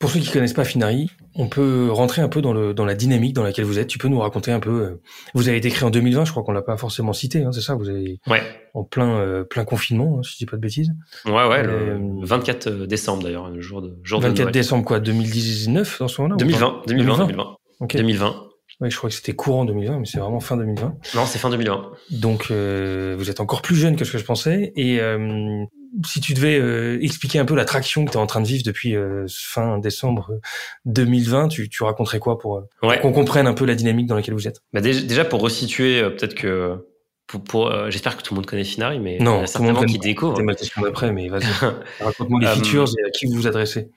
Pour ceux qui connaissent pas Finari, on peut rentrer un peu dans, le, dans la dynamique dans laquelle vous êtes. Tu peux nous raconter un peu. Euh, vous avez été créé en 2020, je crois qu'on l'a pas forcément cité, hein, c'est ça Vous avez ouais. en plein euh, plein confinement, hein, si je dis pas de bêtises. Ouais, ouais. le 24 euh, décembre d'ailleurs, le jour de jour 24 décembre quoi 2019 dans ce moment-là 2020, 2020, 2020. 2020. Oui, je crois que c'était courant 2020, mais c'est vraiment fin 2020. Non, c'est fin 2020. Donc, euh, vous êtes encore plus jeune que ce que je pensais. Et euh, si tu devais euh, expliquer un peu la traction que tu es en train de vivre depuis euh, fin décembre 2020, tu, tu raconterais quoi pour, pour qu'on comprenne un peu la dynamique dans laquelle vous êtes? Bah déjà, pour resituer, peut-être que pour, pour j'espère que tout le monde connaît Finari, mais non, il y a certainement qui découvre. C'est ma question d'après, mais vas-y. Raconte-moi les features et à qui vous vous adressez.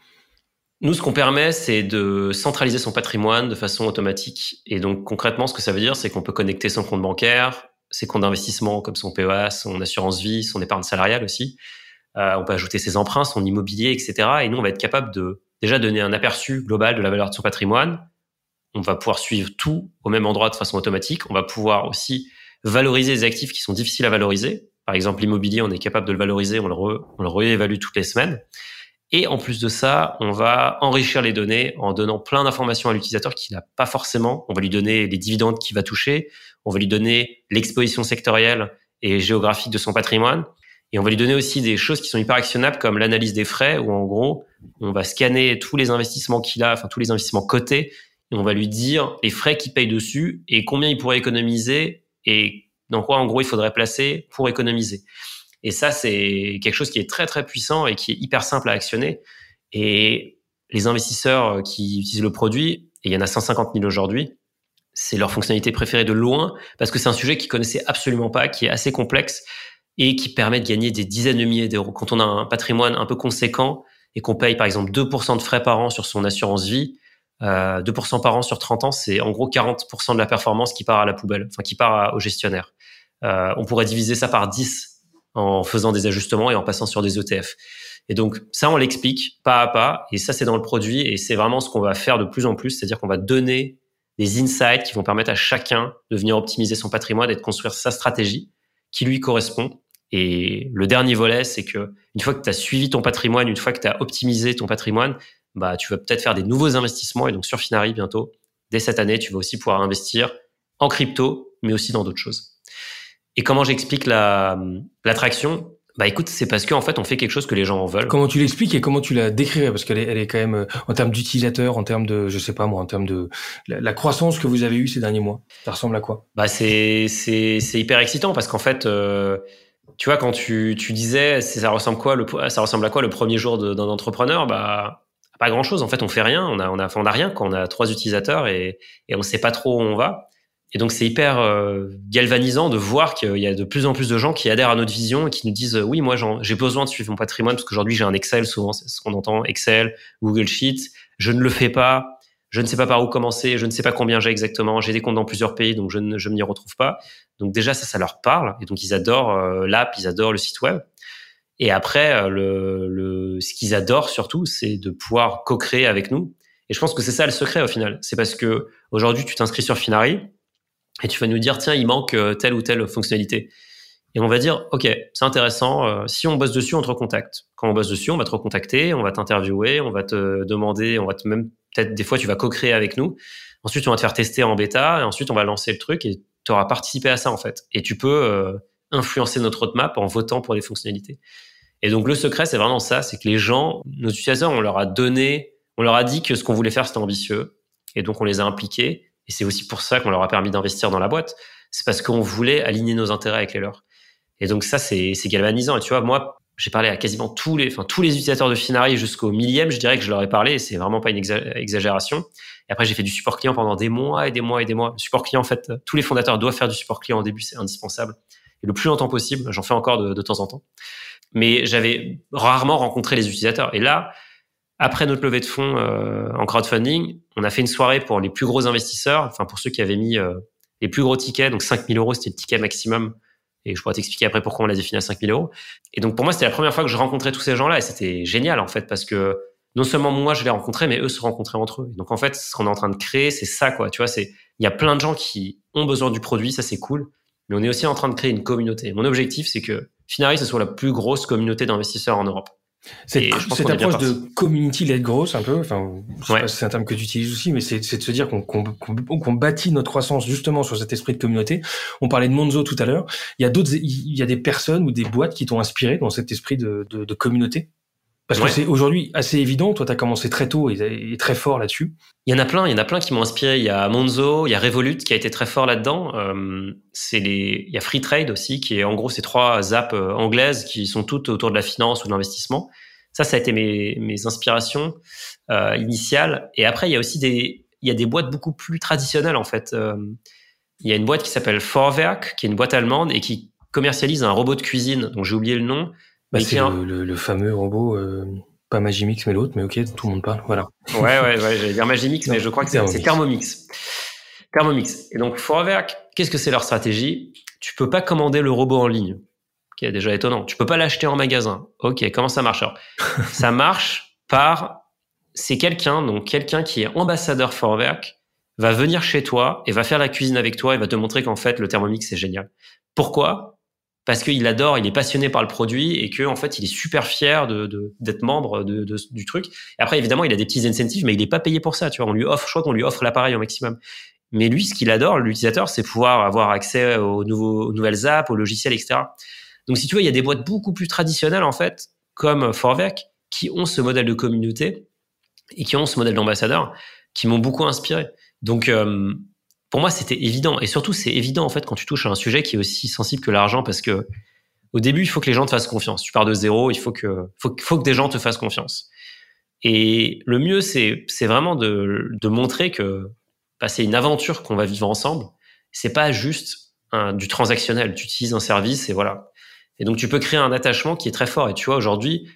Nous, ce qu'on permet, c'est de centraliser son patrimoine de façon automatique. Et donc, concrètement, ce que ça veut dire, c'est qu'on peut connecter son compte bancaire, ses comptes d'investissement comme son PEA, son assurance vie, son épargne salariale aussi. Euh, on peut ajouter ses emprunts, son immobilier, etc. Et nous, on va être capable de déjà donner un aperçu global de la valeur de son patrimoine. On va pouvoir suivre tout au même endroit de façon automatique. On va pouvoir aussi valoriser les actifs qui sont difficiles à valoriser. Par exemple, l'immobilier, on est capable de le valoriser, on le, on le réévalue toutes les semaines. Et en plus de ça, on va enrichir les données en donnant plein d'informations à l'utilisateur qui n'a pas forcément. On va lui donner les dividendes qu'il va toucher, on va lui donner l'exposition sectorielle et géographique de son patrimoine, et on va lui donner aussi des choses qui sont hyper actionnables comme l'analyse des frais, où en gros, on va scanner tous les investissements qu'il a, enfin tous les investissements cotés, et on va lui dire les frais qu'il paye dessus et combien il pourrait économiser et dans quoi en gros il faudrait placer pour économiser. Et ça, c'est quelque chose qui est très très puissant et qui est hyper simple à actionner. Et les investisseurs qui utilisent le produit, et il y en a 150 000 aujourd'hui, c'est leur fonctionnalité préférée de loin parce que c'est un sujet qu'ils connaissaient absolument pas, qui est assez complexe et qui permet de gagner des dizaines de milliers d'euros. Quand on a un patrimoine un peu conséquent et qu'on paye par exemple 2% de frais par an sur son assurance vie, euh, 2% par an sur 30 ans, c'est en gros 40% de la performance qui part à la poubelle, enfin qui part au gestionnaire. Euh, on pourrait diviser ça par 10 en faisant des ajustements et en passant sur des ETF. Et donc ça, on l'explique pas à pas, et ça c'est dans le produit, et c'est vraiment ce qu'on va faire de plus en plus, c'est-à-dire qu'on va donner des insights qui vont permettre à chacun de venir optimiser son patrimoine et de construire sa stratégie qui lui correspond. Et le dernier volet, c'est que une fois que tu as suivi ton patrimoine, une fois que tu as optimisé ton patrimoine, bah tu vas peut-être faire des nouveaux investissements. Et donc sur Finari bientôt, dès cette année, tu vas aussi pouvoir investir en crypto, mais aussi dans d'autres choses. Et comment j'explique la l'attraction? Bah écoute, c'est parce qu'en fait, on fait quelque chose que les gens en veulent. Comment tu l'expliques et comment tu la décrirais? Parce qu'elle est, elle est quand même, euh, en termes d'utilisateurs, en termes de, je sais pas moi, en termes de la, croissance que vous avez eue ces derniers mois, ça ressemble à quoi? Bah c'est c'est c'est hyper excitant parce qu'en fait, euh, tu vois, quand tu tu disais, ça ressemble quoi le ça ressemble à quoi le premier jour d'un entrepreneur? Bah pas grand chose. En fait, on fait rien. On a on a on a rien quand on a trois utilisateurs et et on sait pas trop où on va. Et donc c'est hyper euh, galvanisant de voir qu'il y a de plus en plus de gens qui adhèrent à notre vision et qui nous disent oui moi j'ai besoin de suivre mon patrimoine parce qu'aujourd'hui j'ai un Excel. Souvent c'est ce qu'on entend Excel Google Sheets. Je ne le fais pas. Je ne sais pas par où commencer. Je ne sais pas combien j'ai exactement. J'ai des comptes dans plusieurs pays donc je ne je m'y retrouve pas. Donc déjà ça ça leur parle. Et donc ils adorent euh, l'app. Ils adorent le site web. Et après euh, le, le ce qu'ils adorent surtout c'est de pouvoir co-créer avec nous. Et je pense que c'est ça le secret au final. C'est parce que aujourd'hui tu t'inscris sur Finari et tu vas nous dire tiens il manque euh, telle ou telle fonctionnalité. Et on va dire ok c'est intéressant euh, si on bosse dessus on te recontacte. Quand on bosse dessus on va te recontacter on va t'interviewer on va te demander on va te même peut-être des fois tu vas co-créer avec nous. Ensuite on va te faire tester en bêta et ensuite on va lancer le truc et tu auras participé à ça en fait. Et tu peux euh, influencer notre roadmap en votant pour les fonctionnalités. Et donc le secret c'est vraiment ça c'est que les gens nos utilisateurs on leur a donné on leur a dit que ce qu'on voulait faire c'était ambitieux et donc on les a impliqués et c'est aussi pour ça qu'on leur a permis d'investir dans la boîte. C'est parce qu'on voulait aligner nos intérêts avec les leurs. Et donc ça, c'est galvanisant. Et tu vois, moi, j'ai parlé à quasiment tous les, enfin tous les utilisateurs de Finari jusqu'au millième. Je dirais que je leur ai parlé. C'est vraiment pas une exagération. Et après, j'ai fait du support client pendant des mois et des mois et des mois. Support client, en fait, tous les fondateurs doivent faire du support client au début. C'est indispensable. Et le plus longtemps possible. J'en fais encore de temps en temps. Mais j'avais rarement rencontré les utilisateurs. Et là, après notre levée de fonds euh, en crowdfunding, on a fait une soirée pour les plus gros investisseurs, enfin pour ceux qui avaient mis euh, les plus gros tickets, donc 5000 euros c'était le ticket maximum, et je pourrais t'expliquer après pourquoi on l'a défini à 5000 euros. Et donc pour moi c'était la première fois que je rencontrais tous ces gens-là, et c'était génial en fait parce que non seulement moi je les rencontrais, mais eux se rencontraient entre eux. donc en fait ce qu'on est en train de créer, c'est ça quoi, tu vois, c'est il y a plein de gens qui ont besoin du produit, ça c'est cool, mais on est aussi en train de créer une communauté. Mon objectif c'est que Finari ce soit la plus grosse communauté d'investisseurs en Europe. Cette, cette approche de community-led growth, un peu, enfin, c'est un terme que tu utilises aussi, mais c'est de se dire qu'on bâtit notre croissance justement sur cet esprit de communauté. On parlait de Monzo tout à l'heure. Il y a d'autres, il y a des personnes ou des boîtes qui t'ont inspiré dans cet esprit de, de, de communauté? Parce que c'est aujourd'hui assez évident. Toi, tu as commencé très tôt et, très fort là-dessus. Il y en a plein. Il y en a plein qui m'ont inspiré. Il y a Monzo, il y a Revolut qui a été très fort là-dedans. Euh, c'est les. Il y a Free Trade aussi, qui est en gros ces trois apps euh, anglaises qui sont toutes autour de la finance ou de l'investissement. Ça, ça a été mes, mes inspirations euh, initiales. Et après, il y a aussi des. Il y a des boîtes beaucoup plus traditionnelles en fait. Euh, il y a une boîte qui s'appelle Vorwerk, qui est une boîte allemande et qui commercialise un robot de cuisine dont j'ai oublié le nom bah, c'est le, le, fameux robot, euh, pas Magimix mais l'autre, mais ok, tout le monde parle, voilà. Ouais, ouais, ouais j'allais dire Magimix, mais je crois que c'est Thermomix. Thermomix. Et donc, Vorwerk, qu'est-ce que c'est leur stratégie? Tu peux pas commander le robot en ligne, qui est déjà étonnant. Tu peux pas l'acheter en magasin. Ok, comment ça marche? Alors Ça marche par, c'est quelqu'un, donc quelqu'un qui est ambassadeur Vorwerk, va venir chez toi et va faire la cuisine avec toi et va te montrer qu'en fait le Thermomix c'est génial. Pourquoi? Parce qu'il adore, il est passionné par le produit et que en fait il est super fier de d'être membre de, de, du truc. Et après évidemment il a des petits incentives, mais il n'est pas payé pour ça. Tu vois, on lui offre, je crois qu'on lui offre l'appareil au maximum. Mais lui, ce qu'il adore, l'utilisateur, c'est pouvoir avoir accès aux, nouveaux, aux nouvelles apps, aux logiciels, etc. Donc si tu vois, il y a des boîtes beaucoup plus traditionnelles en fait, comme Forwerk, qui ont ce modèle de communauté et qui ont ce modèle d'ambassadeur, qui m'ont beaucoup inspiré. Donc euh, pour moi, c'était évident. Et surtout, c'est évident, en fait, quand tu touches à un sujet qui est aussi sensible que l'argent, parce que au début, il faut que les gens te fassent confiance. Tu pars de zéro, il faut que, faut, que des gens te fassent confiance. Et le mieux, c'est, vraiment de, montrer que bah, c'est une aventure qu'on va vivre ensemble. C'est pas juste du transactionnel. Tu utilises un service et voilà. Et donc, tu peux créer un attachement qui est très fort. Et tu vois, aujourd'hui,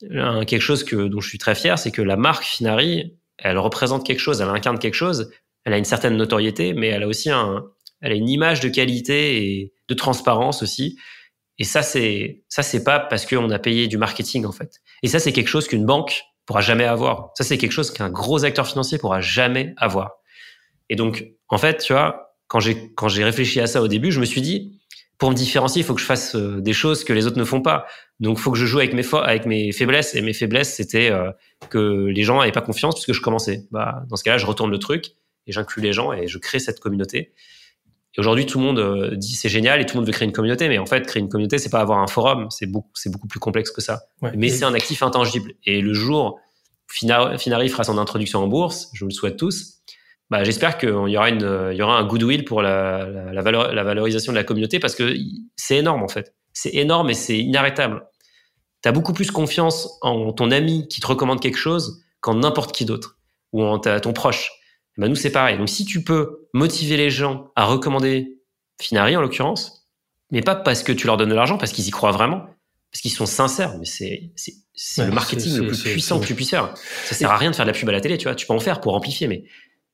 quelque chose que dont je suis très fier, c'est que la marque Finari, elle représente quelque chose, elle incarne quelque chose, elle a une certaine notoriété, mais elle a aussi elle a une image de qualité et de transparence aussi. Et ça, c'est ça, c'est pas parce qu'on a payé du marketing en fait. Et ça, c'est quelque chose qu'une banque pourra jamais avoir. Ça, c'est quelque chose qu'un gros acteur financier pourra jamais avoir. Et donc, en fait, tu vois, quand j'ai quand j'ai réfléchi à ça au début, je me suis dit, pour me différencier, il faut que je fasse euh, des choses que les autres ne font pas. Donc, il faut que je joue avec mes avec mes faiblesses. Et mes faiblesses, c'était euh, que les gens n'avaient pas confiance puisque je commençais. Bah, dans ce cas-là, je retourne le truc et j'inclus les gens et je crée cette communauté. Et aujourd'hui, tout le monde euh, dit c'est génial et tout le monde veut créer une communauté. Mais en fait, créer une communauté, c'est pas avoir un forum. C'est beaucoup, c'est beaucoup plus complexe que ça. mais c'est un actif intangible. Et le jour Finari fera son introduction en bourse, je vous le souhaite tous. Bah, j'espère qu'il y aura une, il y aura un goodwill pour la, la, la, valeur, la valorisation de la communauté parce que c'est énorme en fait. C'est énorme et c'est inarrêtable. Tu as beaucoup plus confiance en ton ami qui te recommande quelque chose qu'en n'importe qui d'autre ou en ton proche. Bah, nous, c'est pareil. Donc, si tu peux motiver les gens à recommander Finari, en l'occurrence, mais pas parce que tu leur donnes de l'argent, parce qu'ils y croient vraiment, parce qu'ils sont sincères, mais c'est, c'est, le marketing le plus puissant que tu puisses faire. Ça sert à rien de faire de la pub à la télé, tu vois. Tu peux en faire pour amplifier, mais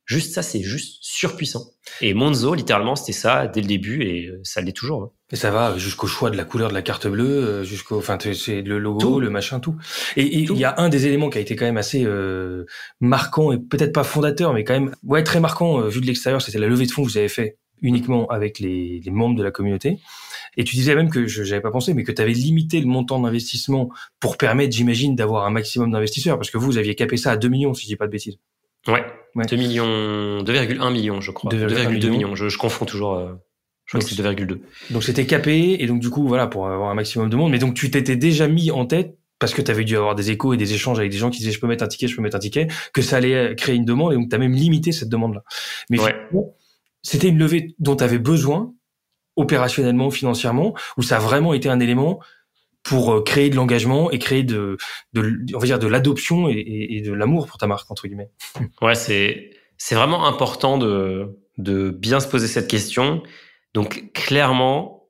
juste ça, c'est juste surpuissant. Et Monzo, littéralement, c'était ça dès le début et ça l'est toujours. Et ça va jusqu'au choix de la couleur de la carte bleue, euh, jusqu'au, enfin, c'est le logo, le machin, tout. Et il y a un des éléments qui a été quand même assez euh, marquant et peut-être pas fondateur, mais quand même, ouais, très marquant euh, vu de l'extérieur, c'était la levée de fonds que vous avez fait uniquement avec les, les membres de la communauté. Et tu disais même que je n'avais pas pensé, mais que tu avais limité le montant d'investissement pour permettre, j'imagine, d'avoir un maximum d'investisseurs, parce que vous, vous aviez capé ça à 2 millions, si je dis pas de bêtises. Ouais, ouais. 2 millions, 2,1 millions, je crois. 2,2 millions. Je, je confonds toujours. Je crois que c'est 2,2. Donc c'était capé, et donc du coup, voilà, pour avoir un maximum de monde. Mais donc tu t'étais déjà mis en tête, parce que tu avais dû avoir des échos et des échanges avec des gens qui disaient je peux mettre un ticket, je peux mettre un ticket, que ça allait créer une demande, et donc tu as même limité cette demande-là. Mais ouais. c'était une levée dont tu avais besoin, opérationnellement, financièrement, ou ça a vraiment été un élément pour euh, créer de l'engagement et créer de, de, on va dire, de l'adoption et, et, de l'amour pour ta marque, entre guillemets. Ouais, c'est, c'est vraiment important de, de bien se poser cette question donc clairement,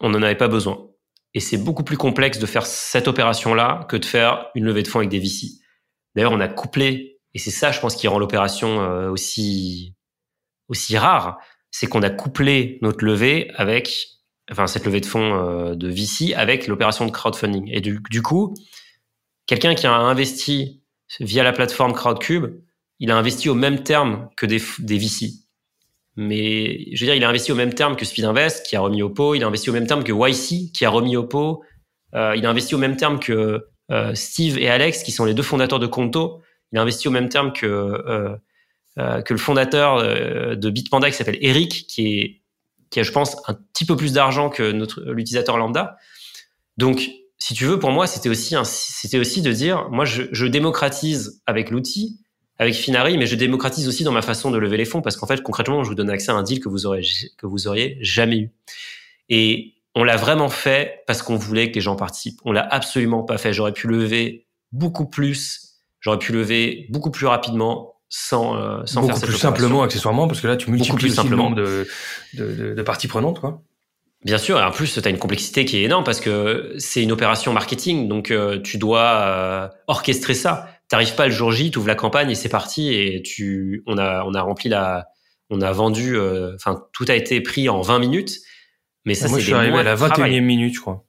on n'en avait pas besoin. Et c'est beaucoup plus complexe de faire cette opération-là que de faire une levée de fonds avec des VC. D'ailleurs, on a couplé, et c'est ça, je pense, qui rend l'opération euh, aussi aussi rare, c'est qu'on a couplé notre levée avec, enfin cette levée de fonds euh, de VC avec l'opération de crowdfunding. Et du, coup, quelqu'un qui a investi via la plateforme Crowdcube, il a investi au même terme que des, des VC. Mais je veux dire, il a investi au même terme que Speedinvest, qui a remis au pot. Il a investi au même terme que YC, qui a remis au pot. Euh, il a investi au même terme que euh, Steve et Alex, qui sont les deux fondateurs de Conto. Il a investi au même terme que euh, euh que le fondateur euh, de Bitpanda, qui s'appelle Eric, qui est qui a, je pense, un petit peu plus d'argent que notre l'utilisateur lambda. Donc, si tu veux, pour moi, c'était aussi c'était aussi de dire, moi, je, je démocratise avec l'outil avec Finari, mais je démocratise aussi dans ma façon de lever les fonds parce qu'en fait, concrètement, je vous donne accès à un deal que vous aurez, que vous auriez jamais eu. Et on l'a vraiment fait parce qu'on voulait que les gens participent. On l'a absolument pas fait. J'aurais pu lever beaucoup plus. J'aurais pu lever beaucoup plus rapidement sans, euh, sans beaucoup faire cette plus simplement, accessoirement, parce que là, tu multiplies le nombre de, de, de, de parties prenantes, quoi. Bien sûr, et en plus, tu as une complexité qui est énorme parce que c'est une opération marketing, donc euh, tu dois euh, orchestrer ça t'arrives pas le jour J, tu ouvres la campagne et c'est parti et tu, on a, on a rempli la, on a vendu, euh, enfin tout a été pris en 20 minutes. Mais ça, Moi, c'est je suis arrivé à la 21e minute, je crois.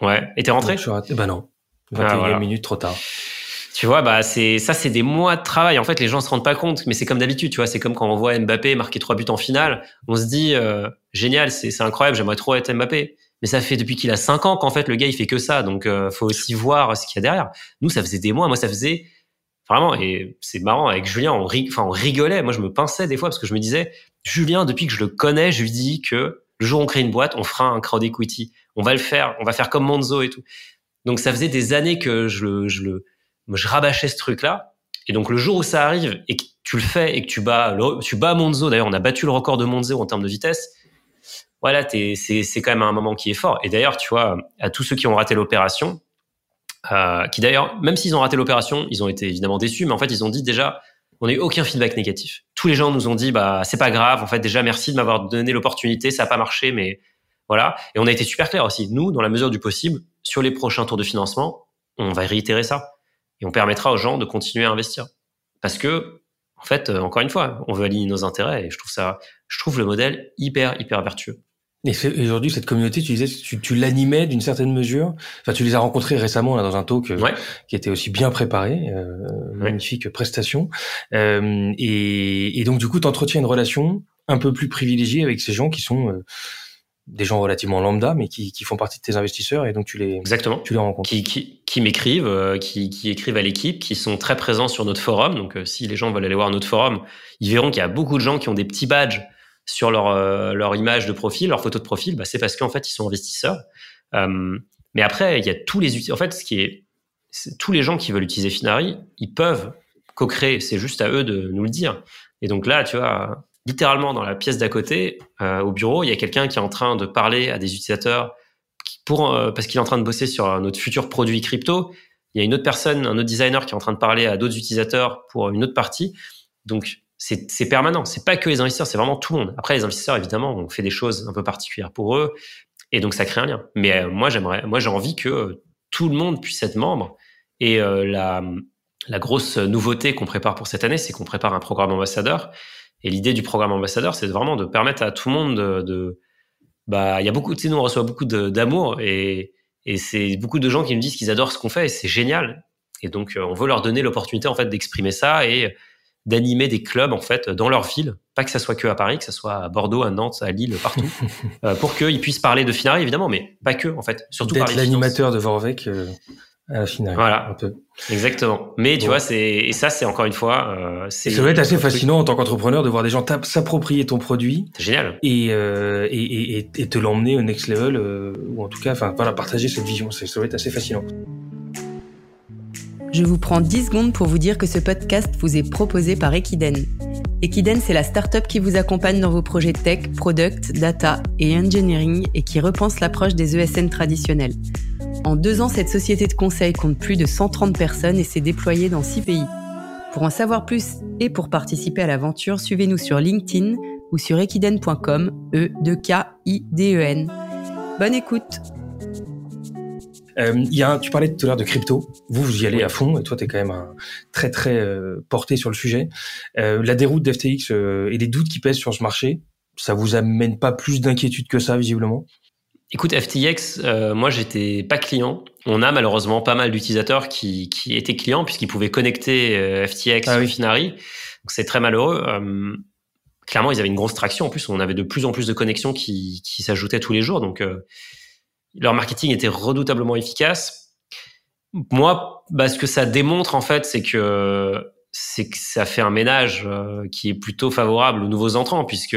Ouais. Et t'es rentré? Bah non. 21e ah, voilà. minute, trop tard. Tu vois, bah c'est ça, c'est des mois de travail. En fait, les gens se rendent pas compte, mais c'est comme d'habitude, tu vois. C'est comme quand on voit Mbappé marquer trois buts en finale, on se dit euh, génial, c'est incroyable, j'aimerais trop être Mbappé. Mais ça fait depuis qu'il a cinq ans qu'en fait le gars il fait que ça, donc euh, faut aussi voir ce qu'il y a derrière. Nous, ça faisait des mois. Moi, ça faisait Vraiment, et c'est marrant, avec Julien, on, enfin, on rigolait. Moi, je me pinçais des fois parce que je me disais, Julien, depuis que je le connais, je lui dis que le jour où on crée une boîte, on fera un crowd equity. On va le faire, on va faire comme Monzo et tout. Donc, ça faisait des années que je je le, je rabâchais ce truc-là. Et donc, le jour où ça arrive et que tu le fais et que tu bats, tu bats Monzo, d'ailleurs, on a battu le record de Monzo en termes de vitesse. Voilà, c'est, quand même un moment qui est fort. Et d'ailleurs, tu vois, à tous ceux qui ont raté l'opération, euh, qui d'ailleurs, même s'ils ont raté l'opération, ils ont été évidemment déçus, mais en fait, ils ont dit déjà, on n'a eu aucun feedback négatif. Tous les gens nous ont dit, bah, c'est pas grave, en fait, déjà, merci de m'avoir donné l'opportunité, ça n'a pas marché, mais voilà. Et on a été super clair aussi. Nous, dans la mesure du possible, sur les prochains tours de financement, on va réitérer ça et on permettra aux gens de continuer à investir. Parce que, en fait, euh, encore une fois, on veut aligner nos intérêts et je trouve ça, je trouve le modèle hyper, hyper vertueux. Et aujourd'hui, cette communauté, tu disais, tu, tu l'animais d'une certaine mesure? Enfin, tu les as rencontrés récemment là dans un talk euh, qui était aussi bien préparé, euh, magnifique prestation. Euh, et, et, donc, du coup, tu entretiens une relation un peu plus privilégiée avec ces gens qui sont euh, des gens relativement lambda, mais qui, qui, font partie de tes investisseurs, et donc tu les exactement, tu les rencontres. Qui, qui, qui m'écrivent, euh, qui, qui écrivent à l'équipe, qui sont très présents sur notre forum. Donc, si les gens veulent aller voir notre forum, ils verront qu'il y a beaucoup de gens qui ont des petits badges sur leur, euh, leur image de profil, leur photo de profil, bah, c'est parce qu'en fait, ils sont investisseurs. Euh, mais après, il y a tous les En fait, ce qui est, tous les gens qui veulent utiliser Finari, ils peuvent co-créer. C'est juste à eux de nous le dire. Et donc là, tu vois, littéralement dans la pièce d'à côté, euh, au bureau, il y a quelqu'un qui est en train de parler à des utilisateurs pour, euh, parce qu'il est en train de bosser sur notre futur produit crypto. Il y a une autre personne, un autre designer qui est en train de parler à d'autres utilisateurs pour une autre partie. Donc, c'est permanent. C'est pas que les investisseurs, c'est vraiment tout le monde. Après, les investisseurs, évidemment, on fait des choses un peu particulières pour eux, et donc ça crée un lien. Mais euh, moi, j'aimerais, moi, j'ai envie que tout le monde puisse être membre. Et euh, la, grosse nouveauté qu'on prépare pour cette année, c'est qu'on prépare un programme ambassadeur. Et l'idée du programme ambassadeur, c'est vraiment de permettre à tout le monde de, bah, il y a beaucoup, tu sais, nous on reçoit beaucoup d'amour et, c'est beaucoup de gens qui nous disent qu'ils adorent ce qu'on fait et c'est génial. Et donc, euh, on veut leur donner l'opportunité en fait d'exprimer ça et d'animer des clubs en fait dans leur ville, pas que ça soit que à Paris, que ça soit à Bordeaux, à Nantes, à Lille, partout, euh, pour qu'ils puissent parler de Finari évidemment, mais pas que en fait, surtout d'être l'animateur de Vorvec euh, à Finari. Voilà, un peu. exactement. Mais tu vois, c'est et ça c'est encore une fois, euh, c'est. Ça doit être assez fascinant en tant qu'entrepreneur de voir des gens s'approprier ton produit. C'est génial. Et, euh, et, et, et, te l'emmener au next level ou en tout cas, enfin voilà, partager cette vision, ça doit être assez fascinant. Je vous prends 10 secondes pour vous dire que ce podcast vous est proposé par Equiden. Equiden, c'est la startup qui vous accompagne dans vos projets tech, product, data et engineering et qui repense l'approche des ESN traditionnels. En deux ans, cette société de conseil compte plus de 130 personnes et s'est déployée dans 6 pays. Pour en savoir plus et pour participer à l'aventure, suivez-nous sur LinkedIn ou sur equiden.com, e 2 k i d e n. Bonne écoute. Euh, il y a tu parlais tout à l'heure de crypto. Vous, vous y allez à fond. Et toi, tu es quand même un, très, très euh, porté sur le sujet. Euh, la déroute d'FTX euh, et les doutes qui pèsent sur ce marché, ça vous amène pas plus d'inquiétude que ça, visiblement? Écoute, FTX, euh, moi, j'étais pas client. On a malheureusement pas mal d'utilisateurs qui, qui étaient clients puisqu'ils pouvaient connecter FTX ah, oui. Finari. Donc, c'est très malheureux. clairement, ils avaient une grosse traction. En plus, on avait de plus en plus de connexions qui, qui s'ajoutaient tous les jours. Donc, leur marketing était redoutablement efficace. Moi, bah, ce que ça démontre en fait, c'est que ça fait un ménage euh, qui est plutôt favorable aux nouveaux entrants, puisque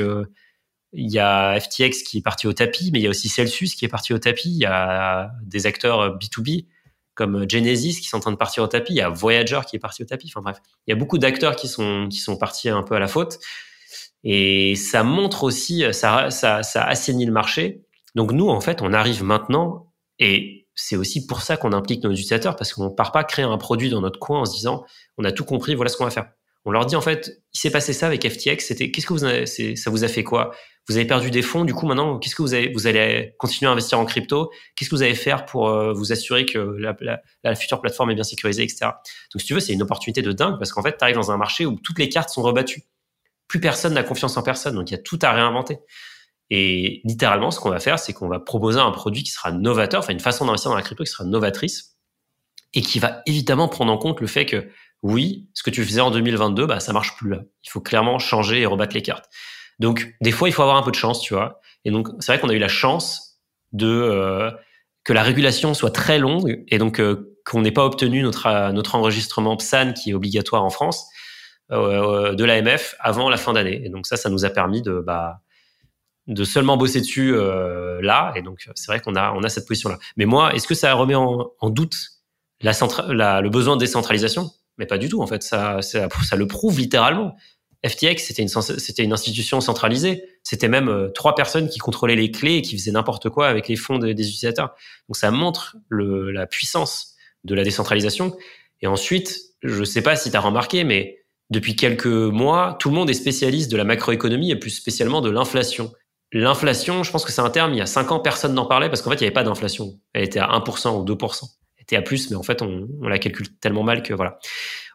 il y a FTX qui est parti au tapis, mais il y a aussi Celsius qui est parti au tapis. Il y a des acteurs B2B comme Genesis qui sont en train de partir au tapis. Il y a Voyager qui est parti au tapis. Enfin bref, il y a beaucoup d'acteurs qui sont qui sont partis un peu à la faute. Et ça montre aussi, ça, ça, ça assainit le marché. Donc nous, en fait, on arrive maintenant et c'est aussi pour ça qu'on implique nos utilisateurs parce qu'on ne part pas créer un produit dans notre coin en se disant on a tout compris, voilà ce qu'on va faire. On leur dit en fait, il s'est passé ça avec FTX, c'était qu'est-ce que vous avez, ça vous a fait quoi? Vous avez perdu des fonds, du coup maintenant, qu'est-ce que vous vous allez continuer à investir en crypto? Qu'est-ce que vous allez faire pour euh, vous assurer que la, la, la, future plateforme est bien sécurisée, etc. Donc si tu veux, c'est une opportunité de dingue parce qu'en fait, tu arrives dans un marché où toutes les cartes sont rebattues. Plus personne n'a confiance en personne, donc il y a tout à réinventer. Et littéralement, ce qu'on va faire, c'est qu'on va proposer un produit qui sera novateur, enfin une façon d'investir dans la crypto qui sera novatrice et qui va évidemment prendre en compte le fait que oui, ce que tu faisais en 2022, bah ça marche plus là. Il faut clairement changer et rebattre les cartes. Donc des fois, il faut avoir un peu de chance, tu vois. Et donc c'est vrai qu'on a eu la chance de euh, que la régulation soit très longue et donc euh, qu'on n'ait pas obtenu notre notre enregistrement PSAN qui est obligatoire en France euh, de l'AMF avant la fin d'année. Et donc ça, ça nous a permis de bah de seulement bosser dessus euh, là. Et donc, c'est vrai qu'on a, on a cette position-là. Mais moi, est-ce que ça remet en, en doute la, la, le besoin de décentralisation? Mais pas du tout, en fait. Ça, ça, ça le prouve littéralement. FTX, c'était une, c'était une institution centralisée. C'était même euh, trois personnes qui contrôlaient les clés et qui faisaient n'importe quoi avec les fonds des utilisateurs. Donc, ça montre le, la puissance de la décentralisation. Et ensuite, je sais pas si tu as remarqué, mais depuis quelques mois, tout le monde est spécialiste de la macroéconomie et plus spécialement de l'inflation. L'inflation, je pense que c'est un terme, il y a cinq ans, personne n'en parlait parce qu'en fait, il n'y avait pas d'inflation. Elle était à 1% ou 2%. était à plus, mais en fait, on, la calcule tellement mal que voilà.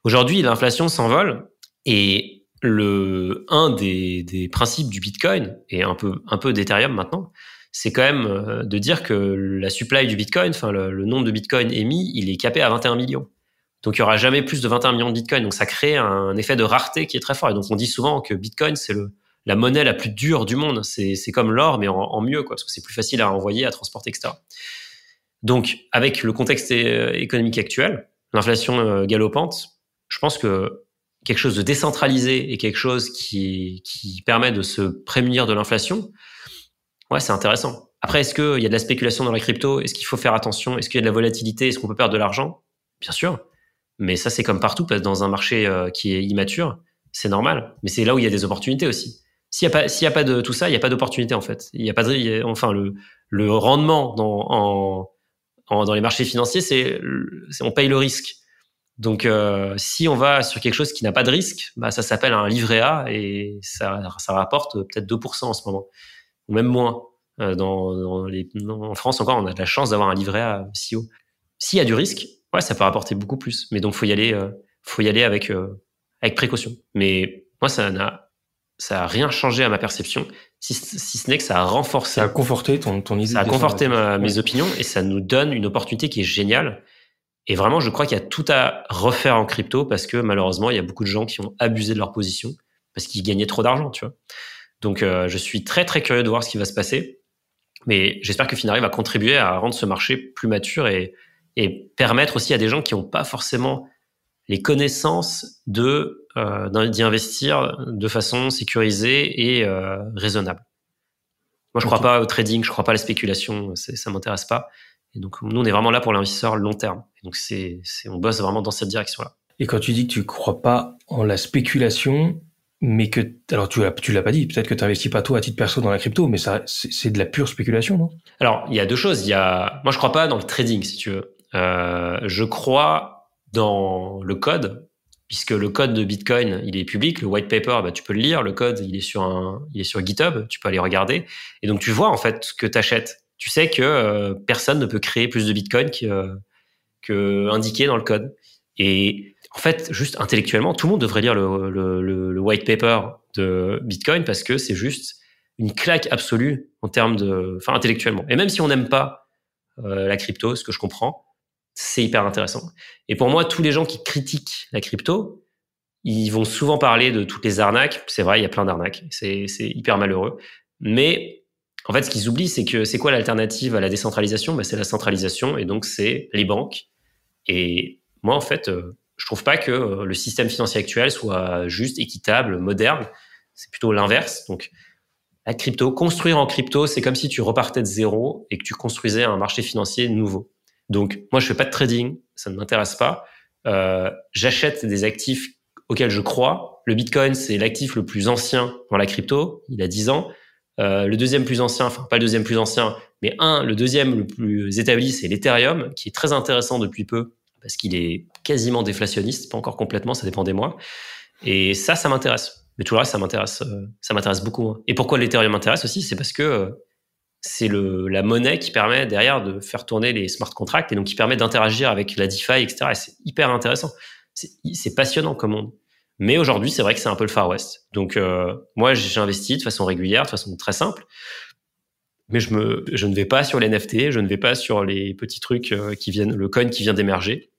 Aujourd'hui, l'inflation s'envole et le un des, des principes du Bitcoin et un peu un peu d'Ethereum maintenant, c'est quand même euh, de dire que la supply du Bitcoin, enfin le, nombre de Bitcoin émis, il est capé à 21 millions. Donc il y aura jamais plus de 21 millions de Bitcoin. Donc ça crée un effet de rareté qui est très fort. Et donc on dit souvent que Bitcoin c'est le la monnaie la plus dure du monde. C'est comme l'or mais en, en, mieux quoi, parce que c'est plus facile à envoyer, à transporter, etc. Donc avec le contexte euh, économique actuel, l'inflation euh, galopante, je pense que quelque chose de décentralisé et quelque chose qui qui permet de se prémunir de l'inflation, ouais c'est intéressant. Après, est-ce qu'il y a de la spéculation dans la crypto? Est-ce qu'il faut faire attention? Est-ce qu'il y a de la volatilité? Est-ce qu'on peut perdre de l'argent? Bien sûr. Mais ça, c'est comme partout, parce que dans un marché euh, qui est immature, c'est normal. Mais c'est là où il y a des opportunités aussi. S'il n'y a pas, de tout ça, il n'y a pas d'opportunité en fait. Il y a pas enfin le, rendement dans, les marchés financiers, c'est, on paye le risque. Donc, euh, si on va sur quelque chose qui n'a pas de risque, bah, ça s'appelle un livret A et ça, rapporte peut-être 2% en ce moment, ou même moins. Euh, en France encore, on a de la chance d'avoir un livret A si haut. S'il y a du risque, ouais, ça peut rapporter beaucoup plus. Mais donc, faut y aller, euh, faut y aller avec avec précaution. Mais moi, ça n'a ça a rien changé à ma perception, si, si ce n'est que ça a renforcé. Ça a conforté ton, ton idée. Ça a conforté ma, mes opinions et ça nous donne une opportunité qui est géniale. Et vraiment, je crois qu'il y a tout à refaire en crypto parce que malheureusement, il y a beaucoup de gens qui ont abusé de leur position parce qu'ils gagnaient trop d'argent, tu vois. Donc, euh, je suis très très curieux de voir ce qui va se passer. Mais j'espère que Finari va contribuer à rendre ce marché plus mature et, et permettre aussi à des gens qui n'ont pas forcément les connaissances de d'y investir de façon sécurisée et euh, raisonnable. Moi, je crois pas au trading, je crois pas à la spéculation, ça m'intéresse pas. Et donc, nous, on est vraiment là pour l'investisseur long terme. Et donc, c'est, on bosse vraiment dans cette direction-là. Et quand tu dis que tu crois pas en la spéculation, mais que, alors tu l'as, tu l'as pas dit, peut-être que tu investis pas toi à titre perso dans la crypto, mais ça, c'est, de la pure spéculation, non? Alors, il y a deux choses. Il y a, moi, je crois pas dans le trading, si tu veux. Euh, je crois dans le code, puisque le code de Bitcoin, il est public, le white paper, bah, tu peux le lire, le code, il est sur un, il est sur GitHub, tu peux aller regarder, et donc tu vois en fait ce que tu achètes. Tu sais que euh, personne ne peut créer plus de Bitcoin que, que indiqué dans le code. Et en fait, juste intellectuellement, tout le monde devrait lire le, le, le, le white paper de Bitcoin parce que c'est juste une claque absolue en termes de, enfin intellectuellement. Et même si on n'aime pas euh, la crypto, ce que je comprends, c'est hyper intéressant. Et pour moi, tous les gens qui critiquent la crypto, ils vont souvent parler de toutes les arnaques. C'est vrai, il y a plein d'arnaques. C'est hyper malheureux. Mais en fait, ce qu'ils oublient, c'est que c'est quoi l'alternative à la décentralisation? Bah, C'est la centralisation, et donc c'est les banques. Et moi, en fait, euh, je trouve pas que euh, le système financier actuel soit juste, équitable, moderne. C'est plutôt l'inverse. Donc, la crypto, construire en crypto, c'est comme si tu repartais de zéro et que tu construisais un marché financier nouveau. Donc, moi, je fais pas de trading, ça ne m'intéresse pas. Euh, J'achète des actifs auxquels je crois. Le Bitcoin, c'est l'actif le plus ancien dans la crypto. Il a 10 ans. Euh, le deuxième plus ancien, enfin pas le deuxième plus ancien, mais un, le deuxième le plus établi, c'est l'Ethereum, qui est très intéressant depuis peu parce qu'il est quasiment déflationniste, pas encore complètement, ça dépend des mois. Et ça, ça m'intéresse. Mais tout le reste, ça m'intéresse, euh, ça m'intéresse beaucoup. Et pourquoi l'Ethereum m'intéresse aussi, c'est parce que euh, c'est la monnaie qui permet derrière de faire tourner les smart contracts et donc qui permet d'interagir avec la DeFi, etc. Et c'est hyper intéressant. C'est passionnant comme monde. Mais aujourd'hui, c'est vrai que c'est un peu le Far West. Donc, euh, moi, j'ai investi de façon régulière, de façon très simple. Mais je, me, je ne vais pas sur les NFT, je ne vais pas sur les petits trucs euh, qui viennent, le coin qui vient d'émerger,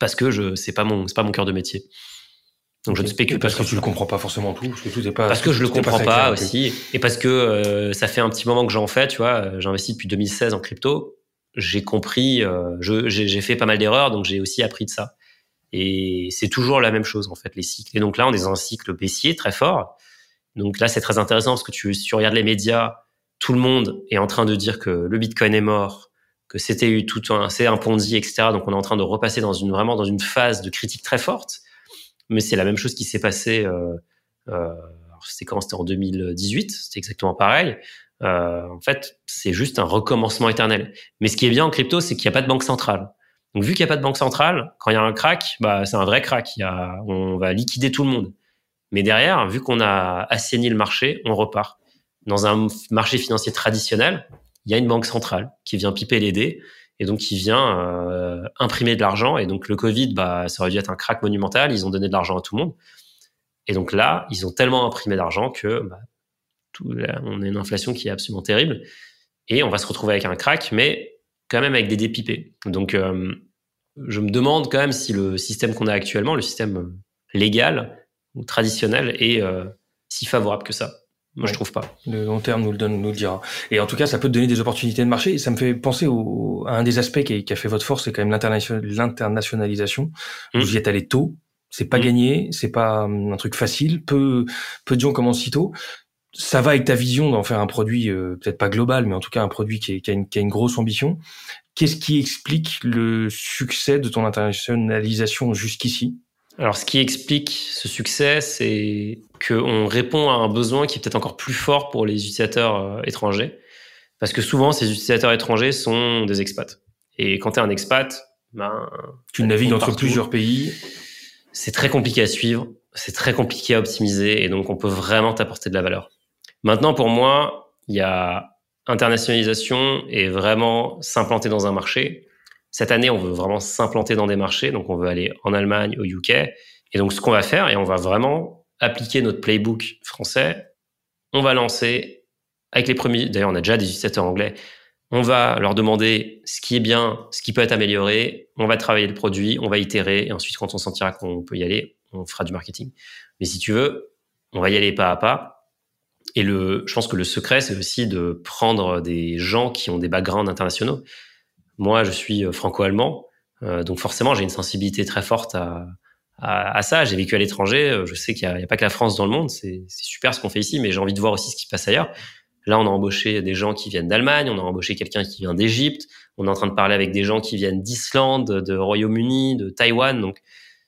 parce que je c'est pas mon c'est pas mon cœur de métier. Donc je ne spécule pas. Parce que tu le comprends pas forcément tout, parce que tout est pas. Parce que je le comprends pas, aussi, et parce que euh, ça fait un petit moment que j'en fais, tu vois. J'ai investi depuis 2016 en crypto. J'ai compris, euh, j'ai fait pas mal d'erreurs, donc j'ai aussi appris de ça. Et c'est toujours la même chose en fait, les cycles. Et donc là, on est dans un cycle baissier très fort. Donc là, c'est très intéressant parce que tu, si tu regardes les médias, tout le monde est en train de dire que le Bitcoin est mort, que c'était eu tout un, c'est un Ponzi, etc. Donc on est en train de repasser dans une vraiment dans une phase de critique très forte mais c'est la même chose qui s'est passé. Euh, euh, quand? C'était en 2018. C'était exactement pareil. Euh, en fait, c'est juste un recommencement éternel. Mais ce qui est bien en crypto, c'est qu'il n'y a pas de banque centrale. Donc, vu qu'il n'y a pas de banque centrale, quand il y a un crack, bah, c'est un vrai crack. Il y a, on va liquider tout le monde. Mais derrière, vu qu'on a assaini le marché, on repart. Dans un marché financier traditionnel, il y a une banque centrale qui vient piper les dés et donc qui vient euh, imprimer de l'argent. Et donc le Covid, bah, ça aurait dû être un crack monumental. Ils ont donné de l'argent à tout le monde. Et donc là, ils ont tellement imprimé d'argent que bah, tout, on a une inflation qui est absolument terrible. Et on va se retrouver avec un crack, mais quand même avec des dépipés. Donc euh, je me demande quand même si le système qu'on a actuellement, le système légal ou traditionnel, est euh, si favorable que ça. Moi, je trouve pas. Le long terme nous le donne, nous le dira. Et en tout cas, ça peut te donner des opportunités de marché. Et ça me fait penser au, à un des aspects qui, a fait votre force, c'est quand même l'internationalisation. Mmh. Vous y êtes allé tôt. C'est pas mmh. gagné, c'est pas hum, un truc facile. Peu, peu de gens commencent si tôt. Ça va avec ta vision d'en faire un produit, euh, peut-être pas global, mais en tout cas un produit qui, qui, a, une, qui a une grosse ambition. Qu'est-ce qui explique le succès de ton internationalisation jusqu'ici? Alors, ce qui explique ce succès, c'est qu'on répond à un besoin qui est peut-être encore plus fort pour les utilisateurs euh, étrangers. Parce que souvent, ces utilisateurs étrangers sont des expats. Et quand tu es un expat, ben, tu navigues entre plusieurs pays. C'est très compliqué à suivre, c'est très compliqué à optimiser, et donc on peut vraiment t'apporter de la valeur. Maintenant, pour moi, il y a internationalisation et vraiment s'implanter dans un marché. Cette année, on veut vraiment s'implanter dans des marchés, donc on veut aller en Allemagne, au UK. Et donc, ce qu'on va faire, et on va vraiment appliquer notre playbook français, on va lancer avec les premiers, d'ailleurs, on a déjà des utilisateurs anglais, on va leur demander ce qui est bien, ce qui peut être amélioré, on va travailler le produit, on va itérer, et ensuite, quand on sentira qu'on peut y aller, on fera du marketing. Mais si tu veux, on va y aller pas à pas. Et le, je pense que le secret, c'est aussi de prendre des gens qui ont des backgrounds internationaux. Moi, je suis euh, franco-allemand, euh, donc forcément, j'ai une sensibilité très forte à, à, ça. J'ai vécu à l'étranger. Euh, je sais qu'il n'y a, pas que la France dans le monde. C'est super ce qu'on fait ici, mais j'ai envie de voir aussi ce qui se passe ailleurs. Là, on a embauché des gens qui viennent d'Allemagne, on a embauché quelqu'un qui vient d'Égypte, on est en train de parler avec des gens qui viennent d'Islande, de Royaume-Uni, de Taïwan. Donc,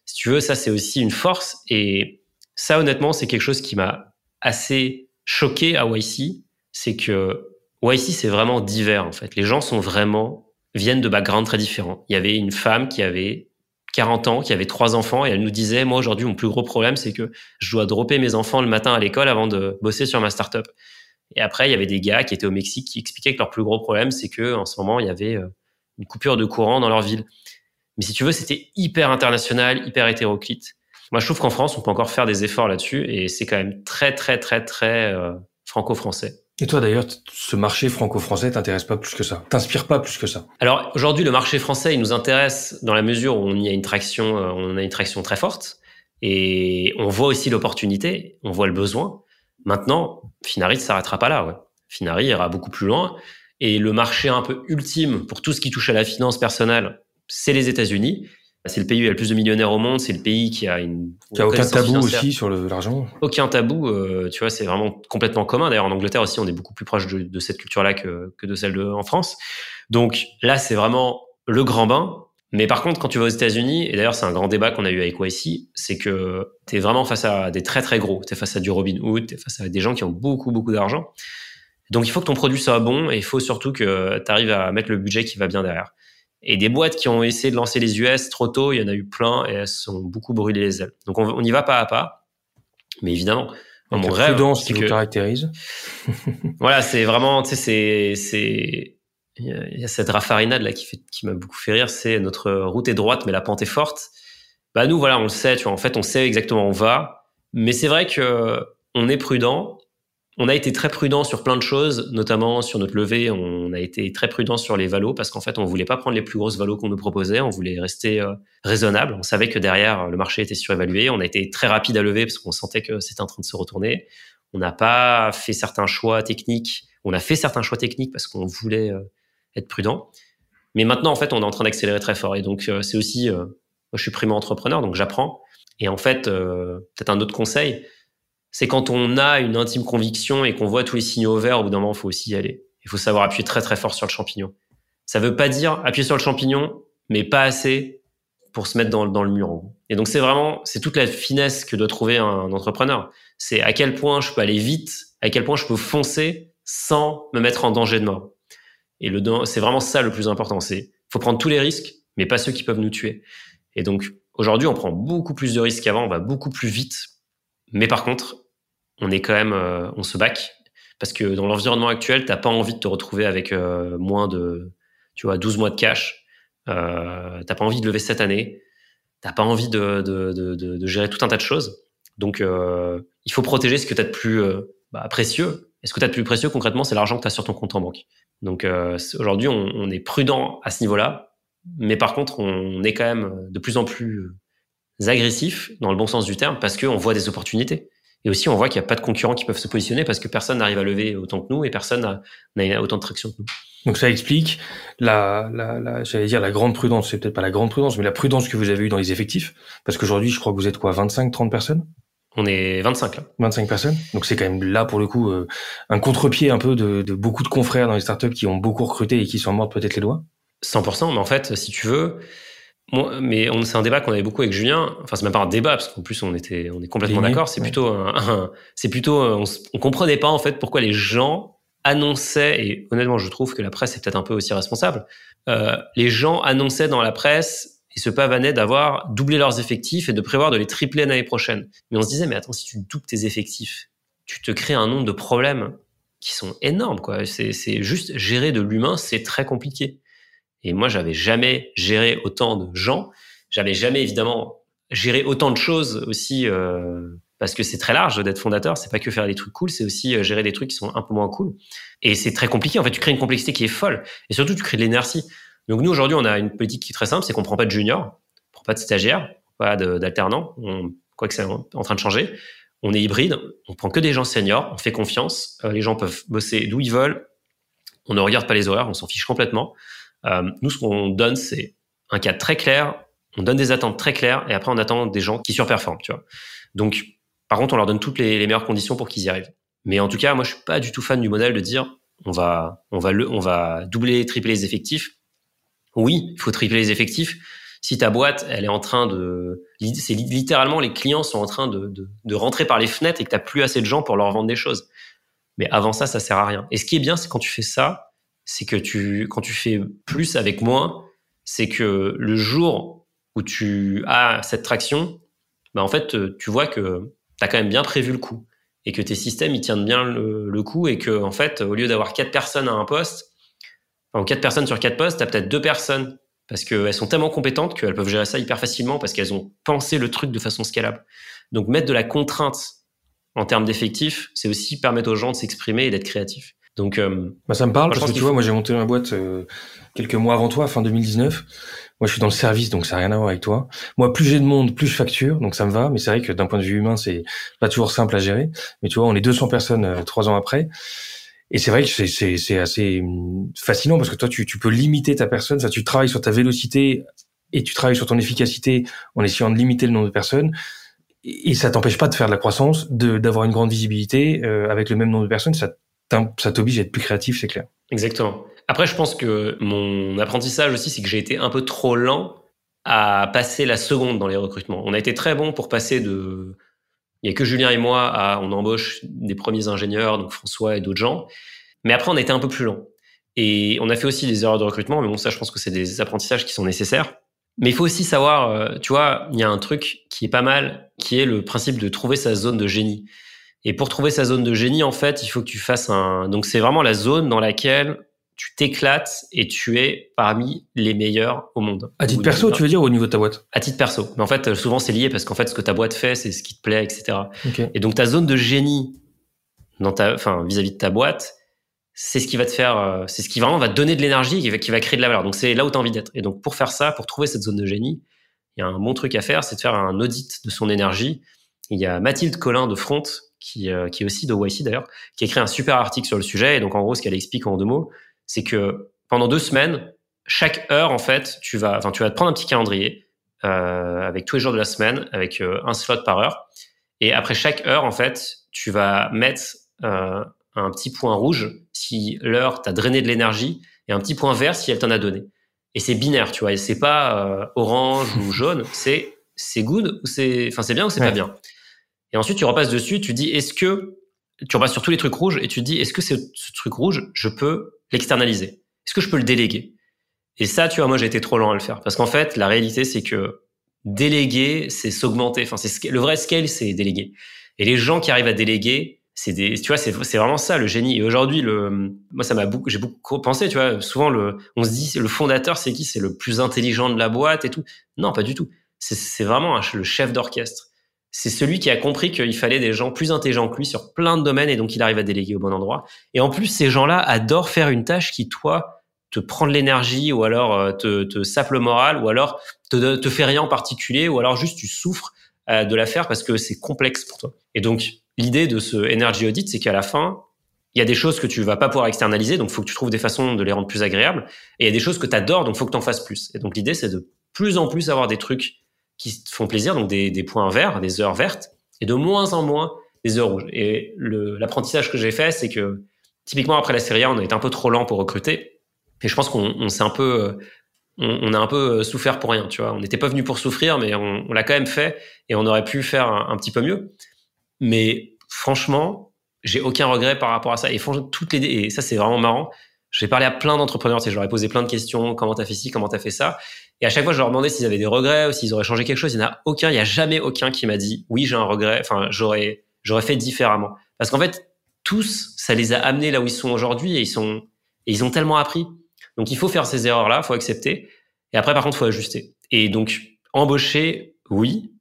si tu veux, ça, c'est aussi une force. Et ça, honnêtement, c'est quelque chose qui m'a assez choqué à YC. C'est que YC, c'est vraiment divers, en fait. Les gens sont vraiment viennent de backgrounds très différents. Il y avait une femme qui avait 40 ans, qui avait trois enfants, et elle nous disait, moi aujourd'hui, mon plus gros problème, c'est que je dois dropper mes enfants le matin à l'école avant de bosser sur ma startup. Et après, il y avait des gars qui étaient au Mexique qui expliquaient que leur plus gros problème, c'est que en ce moment, il y avait euh, une coupure de courant dans leur ville. Mais si tu veux, c'était hyper international, hyper hétéroclite. Moi, je trouve qu'en France, on peut encore faire des efforts là-dessus, et c'est quand même très, très, très, très euh, franco-français. Et toi d'ailleurs, ce marché franco-français t'intéresse pas plus que ça, t'inspire pas plus que ça? Alors aujourd'hui, le marché français, il nous intéresse dans la mesure où on y a une traction, euh, on a une traction très forte, et on voit aussi l'opportunité, on voit le besoin. Maintenant, Finari ne s'arrêtera pas là. Ouais. Finari ira beaucoup plus loin, et le marché un peu ultime pour tout ce qui touche à la finance personnelle, c'est les États-Unis. C'est le pays où il y a le plus de millionnaires au monde. C'est le pays qui a une. Qui a aucun tabou aussi sur l'argent. Aucun tabou. Euh, tu vois, c'est vraiment complètement commun. D'ailleurs, en Angleterre aussi, on est beaucoup plus proche de, cette culture-là que, que de celle de, en France. Donc là, c'est vraiment le grand bain. Mais par contre, quand tu vas aux États-Unis, et d'ailleurs, c'est un grand débat qu'on a eu avec YC, c'est que tu es vraiment face à des très très gros. Tu es face à du Robin Hood, tu es face à des gens qui ont beaucoup beaucoup d'argent. Donc il faut que ton produit soit bon et il faut surtout que tu arrives à mettre le budget qui va bien derrière. Et des boîtes qui ont essayé de lancer les US trop tôt, il y en a eu plein et elles sont beaucoup brûlées les ailes. Donc on, y va pas à pas. Mais évidemment, mon rêve, prudence qui vous caractérise. voilà, c'est vraiment, tu sais, c'est, c'est, il y a cette raffarinade là qui fait, qui m'a beaucoup fait rire. C'est notre route est droite, mais la pente est forte. Bah nous, voilà, on le sait. Tu vois, en fait, on sait exactement où on va. Mais c'est vrai que on est prudent on a été très prudent sur plein de choses, notamment sur notre levée. On a été très prudent sur les valos parce qu'en fait, on voulait pas prendre les plus grosses valos qu'on nous proposait. On voulait rester euh, raisonnable. On savait que derrière, le marché était surévalué. On a été très rapide à lever parce qu'on sentait que c'était en train de se retourner. On n'a pas fait certains choix techniques. On a fait certains choix techniques parce qu'on voulait euh, être prudent. Mais maintenant, en fait, on est en train d'accélérer très fort. Et donc, euh, c'est aussi, moi, je suis primo entrepreneur, donc j'apprends. Et en fait, peut-être un autre conseil, c'est quand on a une intime conviction et qu'on voit tous les signaux verts, au bout d'un moment, il faut aussi y aller. Il faut savoir appuyer très très fort sur le champignon. Ça veut pas dire appuyer sur le champignon, mais pas assez pour se mettre dans, dans le mur. Et donc c'est vraiment, c'est toute la finesse que doit trouver un, entrepreneur. C'est à quel point je peux aller vite, à quel point je peux foncer sans me mettre en danger de mort. Et le, c'est vraiment ça le plus important. C'est, faut prendre tous les risques, mais pas ceux qui peuvent nous tuer. Et donc aujourd'hui, on prend beaucoup plus de risques qu'avant, on va beaucoup plus vite. Mais par contre, on est quand même, euh, on se back parce que dans l'environnement actuel, t'as pas envie de te retrouver avec euh, moins de, tu vois, 12 mois de cash, euh, t'as pas envie de lever cette année, t'as pas envie de, gérer tout un tas de choses. Donc, il faut protéger ce que tu as de plus bah, précieux. Et ce que tu as de plus précieux, concrètement, c'est l'argent que tu as sur ton compte en banque. Donc, aujourd'hui, on, est prudent à ce niveau-là. Mais par contre, on est quand même de plus en plus agressif, dans le bon sens du terme, parce qu'on voit des opportunités. Et aussi, on voit qu'il n'y a pas de concurrents qui peuvent se positionner parce que personne n'arrive à lever autant que nous et personne n'a autant de traction que nous. Donc ça explique la, la, la j'allais dire la grande prudence, c'est peut-être pas la grande prudence, mais la prudence que vous avez eue dans les effectifs. Parce qu'aujourd'hui, je crois que vous êtes quoi, 25, 30 personnes? On est 25 là. 25 personnes. Donc c'est quand même là pour le coup euh, un contre-pied un peu de, de, beaucoup de confrères dans les startups qui ont beaucoup recruté et qui s'en mordent peut-être les doigts. 100%, mais en fait, si tu veux, moi, mais c'est un débat qu'on avait beaucoup avec Julien. Enfin, c'est même pas un débat parce qu'en plus on était, on est complètement d'accord. C'est plutôt, un, c'est plutôt, on, on comprenait pas en fait pourquoi les gens annonçaient, et honnêtement, je trouve que la presse est peut-être un peu aussi responsable, euh, les gens annonçaient dans la presse et se pavanaient d'avoir doublé leurs effectifs et de prévoir de les tripler l'année prochaine. Mais on se disait, mais attends, si tu doubles tes effectifs, tu te crées un nombre de problèmes qui sont énormes, quoi. C'est, c'est juste gérer de l'humain, c'est très compliqué. Et moi, j'avais jamais géré autant de gens. J'avais jamais, évidemment, géré autant de choses aussi, euh, parce que c'est très large d'être fondateur. C'est pas que faire des trucs cool, c'est aussi euh, gérer des trucs qui sont un peu moins cool. Et c'est très compliqué. En fait, tu crées une complexité qui est folle. Et surtout, tu crées de l'énergie. Donc nous, aujourd'hui, on a une politique qui est très simple, c'est qu'on prend pas de juniors, on prend pas de stagiaires, pas d'alternants. Quoi que c'est en train de changer. On est hybride. On prend que des gens seniors. On fait confiance. Euh, les gens peuvent bosser d'où ils veulent. On ne regarde pas les horaires. On s'en fiche complètement. Euh, nous, ce qu'on donne, c'est un cadre très clair. On donne des attentes très claires et après, on attend des gens qui surperforment, tu vois. Donc, par contre, on leur donne toutes les, meilleures conditions pour qu'ils y arrivent. Mais en tout cas, moi, je suis pas du tout fan du modèle de dire on va, on va, on va doubler, tripler les effectifs. Oui, il faut tripler les effectifs. Si ta boîte, elle est en train de, c'est littéralement les clients sont en train de, de, de rentrer par les fenêtres et que t'as plus assez de gens pour leur vendre des choses. Mais avant ça, ça sert à rien. Et ce qui est bien, c'est quand tu fais ça, c'est que tu, quand tu fais plus avec moins, c'est que le jour où tu as cette traction, bah en fait, tu vois que tu as quand même bien prévu le coup et que tes systèmes ils tiennent bien le, coup et que en fait, au lieu d'avoir quatre personnes à un poste, enfin quatre personnes sur quatre postes, tu as peut-être deux personnes parce qu'elles sont tellement compétentes qu'elles peuvent gérer ça hyper facilement parce qu'elles ont pensé le truc de façon scalable. Donc mettre de la contrainte en termes d'effectifs, c'est aussi permettre aux gens de s'exprimer et d'être créatifs. Donc, euh, bah ça me parle parce que tu vois, moi j'ai monté ma boîte euh, quelques mois avant toi, fin 2019. Moi, je suis dans le service, donc ça n'a rien à voir avec toi. Moi, plus j'ai de monde, plus je facture, donc ça me va. Mais c'est vrai que d'un point de vue humain, c'est pas toujours simple à gérer. Mais tu vois, on est 200 personnes euh, trois ans après. Et c'est vrai que c'est assez hum, fascinant parce que toi, tu, tu peux limiter ta personne. Ça, tu travailles sur ta vélocité et tu travailles sur ton efficacité en essayant de limiter le nombre de personnes. Et ça t'empêche pas de faire de la croissance, d'avoir une grande visibilité avec le même nombre de personnes. Ça ça t'oblige à être plus créatif, c'est clair. Exactement. Après, je pense que mon apprentissage aussi, c'est que j'ai été un peu trop lent à passer la seconde dans les recrutements. On a été très bon pour passer de, il y a que Julien et moi à, on embauche des premiers ingénieurs, donc François et d'autres gens. Mais après, on a été un peu plus lent. Et on a fait aussi des erreurs de recrutement, mais bon, ça, je pense que c'est des apprentissages qui sont nécessaires. Mais il faut aussi savoir, euh, tu vois, il y a un truc qui est pas mal, qui est le principe de trouver sa zone de génie. Et pour trouver sa zone de génie, en fait, il faut que tu fasses un. Donc, c'est vraiment la zone dans laquelle tu t'éclates et tu es parmi les meilleurs au monde. À titre perso, tu veux dire, au niveau de ta boîte? À titre perso. Mais en fait, souvent, c'est lié parce qu'en fait, ce que ta boîte fait, c'est ce qui te plaît, etc. Et donc, ta zone de génie dans ta, enfin, vis-à-vis de ta boîte, c'est ce qui va te faire, euh, c'est ce qui vraiment va te donner de l'énergie, qui va, qui va créer de la valeur. Donc, c'est là où tu as envie d'être. Et donc, pour faire ça, pour trouver cette zone de génie, il y a un bon truc à faire, c'est de faire un audit de son énergie. Il y a Mathilde Collin de Front qui, euh, qui est aussi de YC d'ailleurs, qui a écrit un super article sur le sujet. Et donc, en gros, ce qu'elle explique en deux mots, c'est que pendant deux semaines, chaque heure, en fait, tu vas, enfin, tu vas te prendre un petit calendrier euh, avec tous les jours de la semaine, avec euh, un slot par heure. Et après chaque heure, en fait, tu vas mettre euh, un petit point rouge si l'heure t'a drainé de l'énergie et un petit point vert si elle t'en a donné. Et c'est binaire, tu vois. Et c'est pas euh, orange ou jaune. C'est c'est good ou c'est, enfin, c'est bien ou c'est pas bien. Et ensuite, tu repasses dessus, tu dis, est-ce que, tu repasses sur tous les trucs rouges et tu dis, est-ce que ce truc rouge, je peux l'externaliser? Est-ce que je peux le déléguer? Et ça, tu vois, moi, j'ai été trop lent à le faire. Parce qu'en fait, la réalité, c'est que déléguer, c'est s'augmenter. Enfin, c'est le vrai scale, c'est déléguer. Et les gens qui arrivent à déléguer, c'est des, tu vois, c'est, vraiment ça le génie. Et aujourd'hui, le, moi, ça m'a beaucoup, j'ai beaucoup pensé, tu vois, souvent le, on se dit, le fondateur, c'est qui? C'est le plus intelligent de la boîte et tout. Non, pas du tout. C'est vraiment le chef d'orchestre. C'est celui qui a compris qu'il fallait des gens plus intelligents que lui sur plein de domaines et donc il arrive à déléguer au bon endroit. Et en plus, ces gens-là adorent faire une tâche qui, toi, te prend de l'énergie ou alors euh, te, te sape le moral ou alors te, te fait rien en particulier ou alors juste tu souffres euh, de la faire parce que c'est complexe pour toi. Et donc, l'idée de ce energy audit, c'est qu'à la fin, il y a des choses que tu vas pas pouvoir externaliser, donc faut que tu trouves des façons de les rendre plus agréables. Et il y a des choses que tu adores, donc faut que tu en fasses plus. Et donc l'idée, c'est de plus en plus avoir des trucs qui font plaisir, donc des, des points verts, des heures vertes, et de moins en moins des heures rouges. Et l'apprentissage que j'ai fait, c'est que typiquement après la série A, on a été un peu trop lent pour recruter. Et je pense qu'on s'est un peu, on, on, a un peu souffert pour rien, tu vois. On n'était pas venu pour souffrir, mais on, l'a quand même fait, et on aurait pu faire un, petit peu mieux. Mais franchement, j'ai aucun regret par rapport à ça. Et toutes les et ça c'est vraiment marrant. J'ai parlé à plein d'entrepreneurs, tu je leur ai posé plein de questions, comment t'as fait ci, comment t'as fait ça? Et à chaque fois, je leur demandais s'ils avaient des regrets ou s'ils auraient changé quelque chose. Il n'y en a aucun, il n'y a jamais aucun qui m'a dit oui, j'ai un regret. Enfin, j'aurais, j'aurais fait différemment. Parce qu'en fait, tous, ça les a amenés là où ils sont aujourd'hui et ils sont, et ils ont tellement appris. Donc, il faut faire ces erreurs-là, faut accepter. Et après, par contre, faut ajuster. Et donc, embaucher, oui,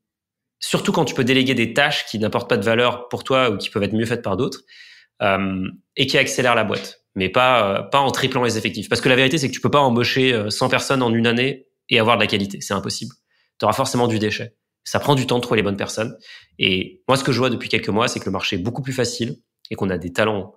surtout quand tu peux déléguer des tâches qui n'apportent pas de valeur pour toi ou qui peuvent être mieux faites par d'autres, euh, et qui accélèrent la boîte, mais pas euh, pas en triplant les effectifs. Parce que la vérité, c'est que tu peux pas embaucher 100 euh, personnes en une année et avoir de la qualité, c'est impossible. Tu auras forcément du déchet. Ça prend du temps de trouver les bonnes personnes. Et moi, ce que je vois depuis quelques mois, c'est que le marché est beaucoup plus facile et qu'on a des talents,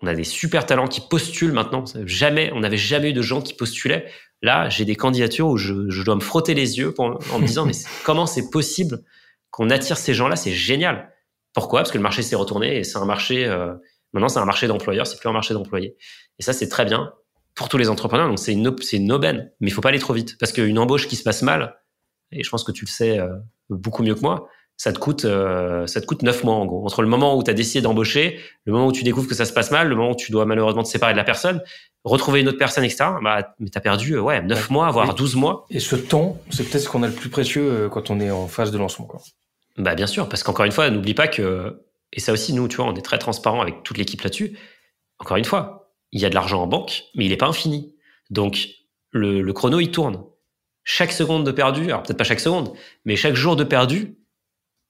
on a des super talents qui postulent maintenant. Jamais, on n'avait jamais eu de gens qui postulaient. Là, j'ai des candidatures où je, je, dois me frotter les yeux en me disant mais comment c'est possible qu'on attire ces gens-là, c'est génial. Pourquoi? Parce que le marché s'est retourné et c'est un marché. Euh, maintenant, c'est un marché d'employeurs, c'est plus un marché d'employés. Et ça, c'est très bien pour tous les entrepreneurs. Donc, c'est une, c'est une aubaine, mais il faut pas aller trop vite parce qu'une embauche qui se passe mal, et je pense que tu le sais euh, beaucoup mieux que moi, ça te coûte, euh, ça te coûte neuf mois en gros. Entre le moment où tu as décidé d'embaucher, le moment où tu découvres que ça se passe mal, le moment où tu dois malheureusement te séparer de la personne, retrouver une autre personne, etc. Bah, mais t'as perdu, ouais, neuf mois, voire douze mois. Et ce temps, c'est peut-être ce qu'on a le plus précieux quand on est en phase de lancement, quoi. Bah bien sûr, parce qu'encore une fois, n'oublie pas que et ça aussi nous, tu vois, on est très transparent avec toute l'équipe là-dessus. Encore une fois, il y a de l'argent en banque, mais il n'est pas infini. Donc le, chrono il tourne. Chaque seconde de perdu, alors peut-être pas chaque seconde, mais chaque jour de perdu,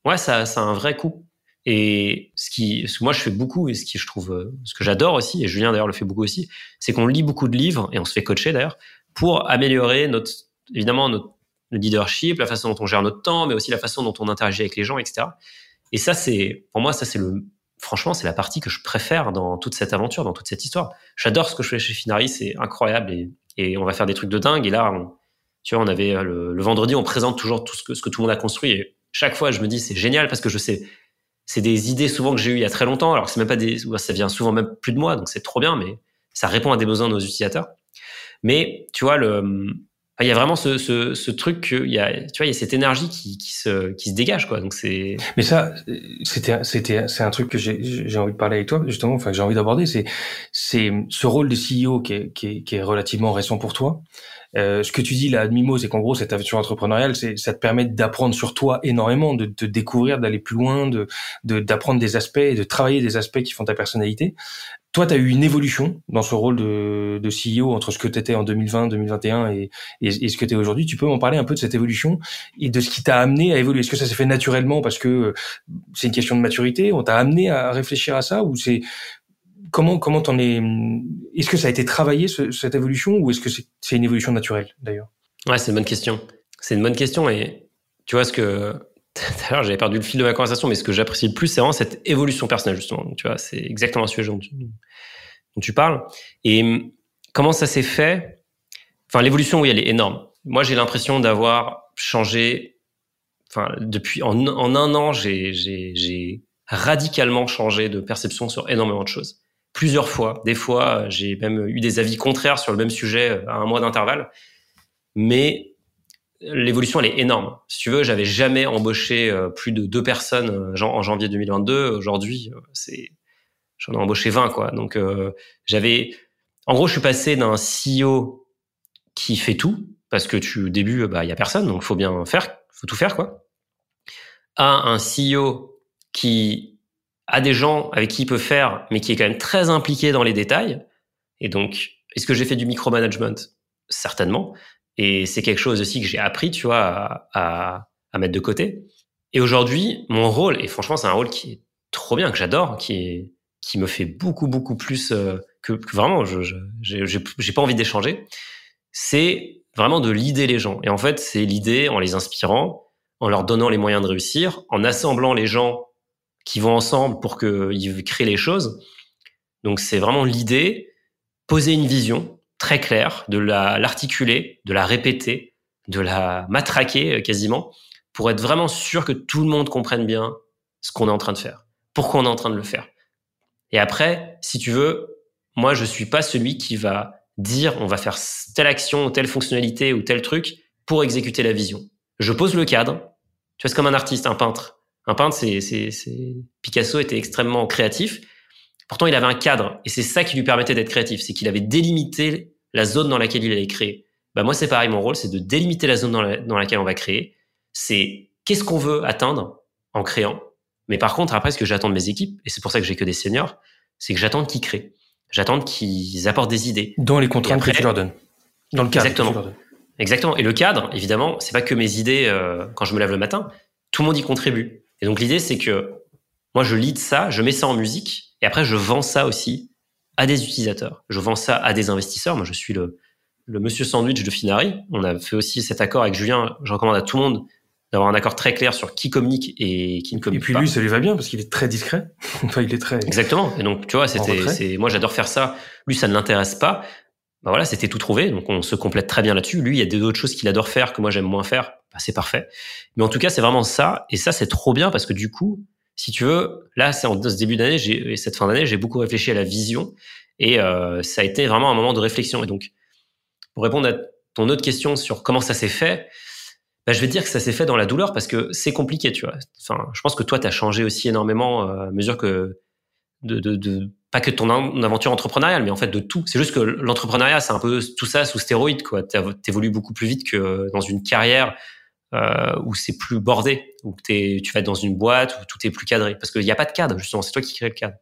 ouais, ça, ça a un vrai coût. Et ce qui, que moi je fais beaucoup et ce qui je trouve, ce que j'adore aussi, et Julien d'ailleurs le fait beaucoup aussi, c'est qu'on lit beaucoup de livres et on se fait coacher d'ailleurs pour améliorer notre, évidemment notre le leadership, la façon dont on gère notre temps, mais aussi la façon dont on interagit avec les gens, etc. Et ça, c'est, pour moi, ça, c'est le, franchement, c'est la partie que je préfère dans toute cette aventure, dans toute cette histoire. J'adore ce que je fais chez Finari, c'est incroyable et, on va faire des trucs de dingue. Et là, tu vois, on avait euh, le, vendredi, on présente toujours tout ce que, tout le monde a construit. Et chaque fois, je me dis, c'est génial parce que je sais, c'est des idées souvent que j'ai eues il y a très longtemps. Alors c'est même pas des, ça vient souvent même plus de moi, donc c'est trop bien, mais ça répond à des besoins de nos utilisateurs. Mais tu vois, le, il y a vraiment ce, ce, ce truc il y a tu vois il y a cette énergie qui, qui se qui se dégage quoi. Donc c'est mais ça c'était c'était c'est un truc que j'ai j'ai envie de parler avec toi justement. Enfin j'ai envie d'aborder. C'est c'est ce rôle de CEO qui est, qui est, qui est relativement récent pour toi. Euh, ce que tu dis là à demi-mot, c'est qu'en gros, cette aventure entrepreneuriale, c'est, ça te permet d'apprendre sur toi énormément, de te découvrir, d'aller plus loin, de, d'apprendre des aspects, de travailler des aspects qui font ta personnalité. Toi, tu as eu une évolution dans ce rôle de, de CEO entre ce que tu étais en 2020, 2021 et, et, ce que tu es aujourd'hui? Tu peux m'en parler un peu de cette évolution et de ce qui t'a amené à évoluer? Est-ce que ça s'est fait naturellement parce que c'est une question de maturité? On t'a amené à réfléchir à ça ou c'est comment comment t'en es Est-ce que ça a été travaillé cette évolution ou est-ce que c'est une évolution naturelle d'ailleurs? Ouais, c'est une bonne question. C'est une bonne question et tu vois ce que D'ailleurs, j'avais perdu le fil de ma conversation, mais ce que j'apprécie le plus, c'est vraiment cette évolution personnelle, justement. tu vois, c'est exactement le sujet dont tu, parles. Et comment ça s'est fait? Enfin, l'évolution, oui, elle est énorme. Moi, j'ai l'impression d'avoir changé. Enfin, depuis en, en un an, j'ai radicalement changé de perception sur énormément de choses plusieurs fois. Des fois, j'ai même eu des avis contraires sur le même sujet euh, à un mois d'intervalle. Mais l'évolution, elle est énorme. Si tu veux, j'avais jamais embauché euh, plus de deux personnes euh, en janvier 2022. Aujourd'hui, c'est, j'en ai embauché 20, quoi. Donc, j'avais, en gros, je suis passé d'un CEO qui fait tout, parce que tu, au début, bah, il y a personne, donc faut bien faire, faut tout faire, quoi, à un CEO qui à des gens avec qui il peut faire, mais qui est quand même très impliqué dans les détails. Et donc, est-ce que j'ai fait du micromanagement? Certainement. Et c'est quelque chose aussi que j'ai appris, tu vois, à, à, à, mettre de côté. Et aujourd'hui, mon rôle, et franchement, c'est un rôle qui est trop bien, que j'adore, qui est, qui me fait beaucoup, beaucoup plus euh, que, que, vraiment, je, j'ai pas envie d'échanger. C'est vraiment de l'idée les gens. Et en fait, c'est l'idée en les inspirant, en leur donnant les moyens de réussir, en assemblant les gens qui vont ensemble pour qu'ils créent les choses. Donc, c'est vraiment l'idée, poser une vision très claire, de la, l'articuler, de la répéter, de la matraquer euh, quasiment, pour être vraiment sûr que tout le monde comprenne bien ce qu'on est en train de faire, pourquoi on est en train de le faire. Et après, si tu veux, moi, je suis pas celui qui va dire on va faire telle action, telle fonctionnalité ou tel truc pour exécuter la vision. Je pose le cadre. Tu vois, c'est comme un artiste, un peintre. Un peintre, c'est... Picasso était extrêmement créatif. Pourtant, il avait un cadre. Et c'est ça qui lui permettait d'être créatif. C'est qu'il avait délimité la zone dans laquelle il allait créer. Bah, moi, c'est pareil. Mon rôle, c'est de délimiter la zone dans, dans laquelle on va créer. C'est qu'est-ce qu'on veut atteindre en créant. Mais par contre, après, ce que j'attends de mes équipes, et c'est pour ça que j'ai que des seniors, c'est que j'attends qu'ils créent. J'attends qu'ils apportent des idées. Dans les contraintes que tu leur donnes. Dans le cadre. Exactement. Exactement. Et le cadre, évidemment, c'est pas que mes idées euh, quand je me lève le matin. Tout le monde y contribue. Et donc l'idée, c'est que moi, je lead ça, je mets ça en musique, et après, je vends ça aussi à des utilisateurs. Je vends ça à des investisseurs. Moi, je suis le, le monsieur sandwich de Finari. On a fait aussi cet accord avec Julien. Je recommande à tout le monde d'avoir un accord très clair sur qui communique et qui ne communique pas. Et puis pas. lui, ça lui va bien parce qu'il est très discret. enfin, il est très. Exactement. Et donc, tu vois, c'était, moi, j'adore faire ça. Lui, ça ne l'intéresse pas. Ben voilà, c'était tout trouvé. Donc, on se complète très bien là-dessus. Lui, il y a d'autres choses qu'il adore faire que moi, j'aime moins faire. Ben, c'est parfait. Mais en tout cas, c'est vraiment ça. Et ça, c'est trop bien parce que du coup, si tu veux, là, c'est en ce début d'année, et cette fin d'année, j'ai beaucoup réfléchi à la vision. Et euh, ça a été vraiment un moment de réflexion. Et donc, pour répondre à ton autre question sur comment ça s'est fait, bah, je vais dire que ça s'est fait dans la douleur parce que c'est compliqué, tu vois. Enfin, je pense que toi, tu as changé aussi énormément euh, à mesure que de, de, de, pas que ton aventure entrepreneuriale, mais en fait de tout. C'est juste que l'entrepreneuriat, c'est un peu tout ça sous stéroïde, quoi. T'évolues beaucoup plus vite que dans une carrière euh, où c'est plus bordé, où es, tu vas être dans une boîte où tout est plus cadré, parce qu'il n'y a pas de cadre justement. C'est toi qui crée le cadre.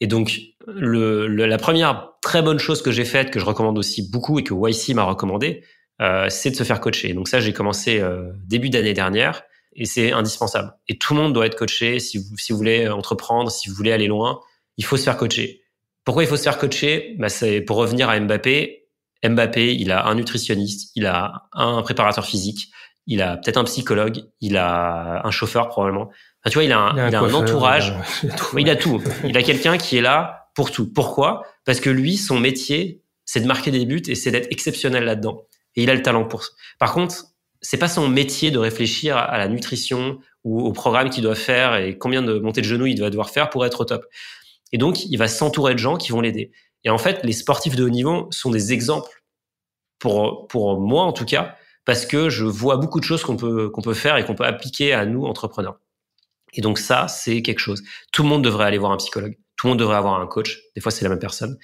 Et donc, le, le, la première très bonne chose que j'ai faite, que je recommande aussi beaucoup et que YC m'a recommandé, euh, c'est de se faire coacher. Donc ça, j'ai commencé euh, début d'année dernière et c'est indispensable. Et tout le monde doit être coaché si vous, si vous voulez entreprendre, si vous voulez aller loin, il faut se faire coacher. Pourquoi il faut se faire coacher? Bah, C'est pour revenir à Mbappé. Mbappé, il a un nutritionniste, il a un préparateur physique, il a peut-être un psychologue, il a un chauffeur probablement. Enfin, tu vois, il a un, il a un, il a un entourage. Il a tout. il a, tout. il a quelqu'un qui est là pour tout. Pourquoi? Parce que lui, son métier, c'est de marquer des buts et c'est d'être exceptionnel là-dedans et il a le talent pour ça. Par contre, c'est pas son métier de réfléchir à la nutrition ou au programme qu'il doit faire et combien de montées de genoux il doit devoir faire pour être au top. Et donc, il va s'entourer de gens qui vont l'aider. Et en fait, les sportifs de haut niveau sont des exemples pour pour moi en tout cas parce que je vois beaucoup de choses qu'on peut qu'on peut faire et qu'on peut appliquer à nous entrepreneurs. Et donc ça, c'est quelque chose. Tout le monde devrait aller voir un psychologue. Tout le monde devrait avoir un coach. Des fois, c'est la même personne.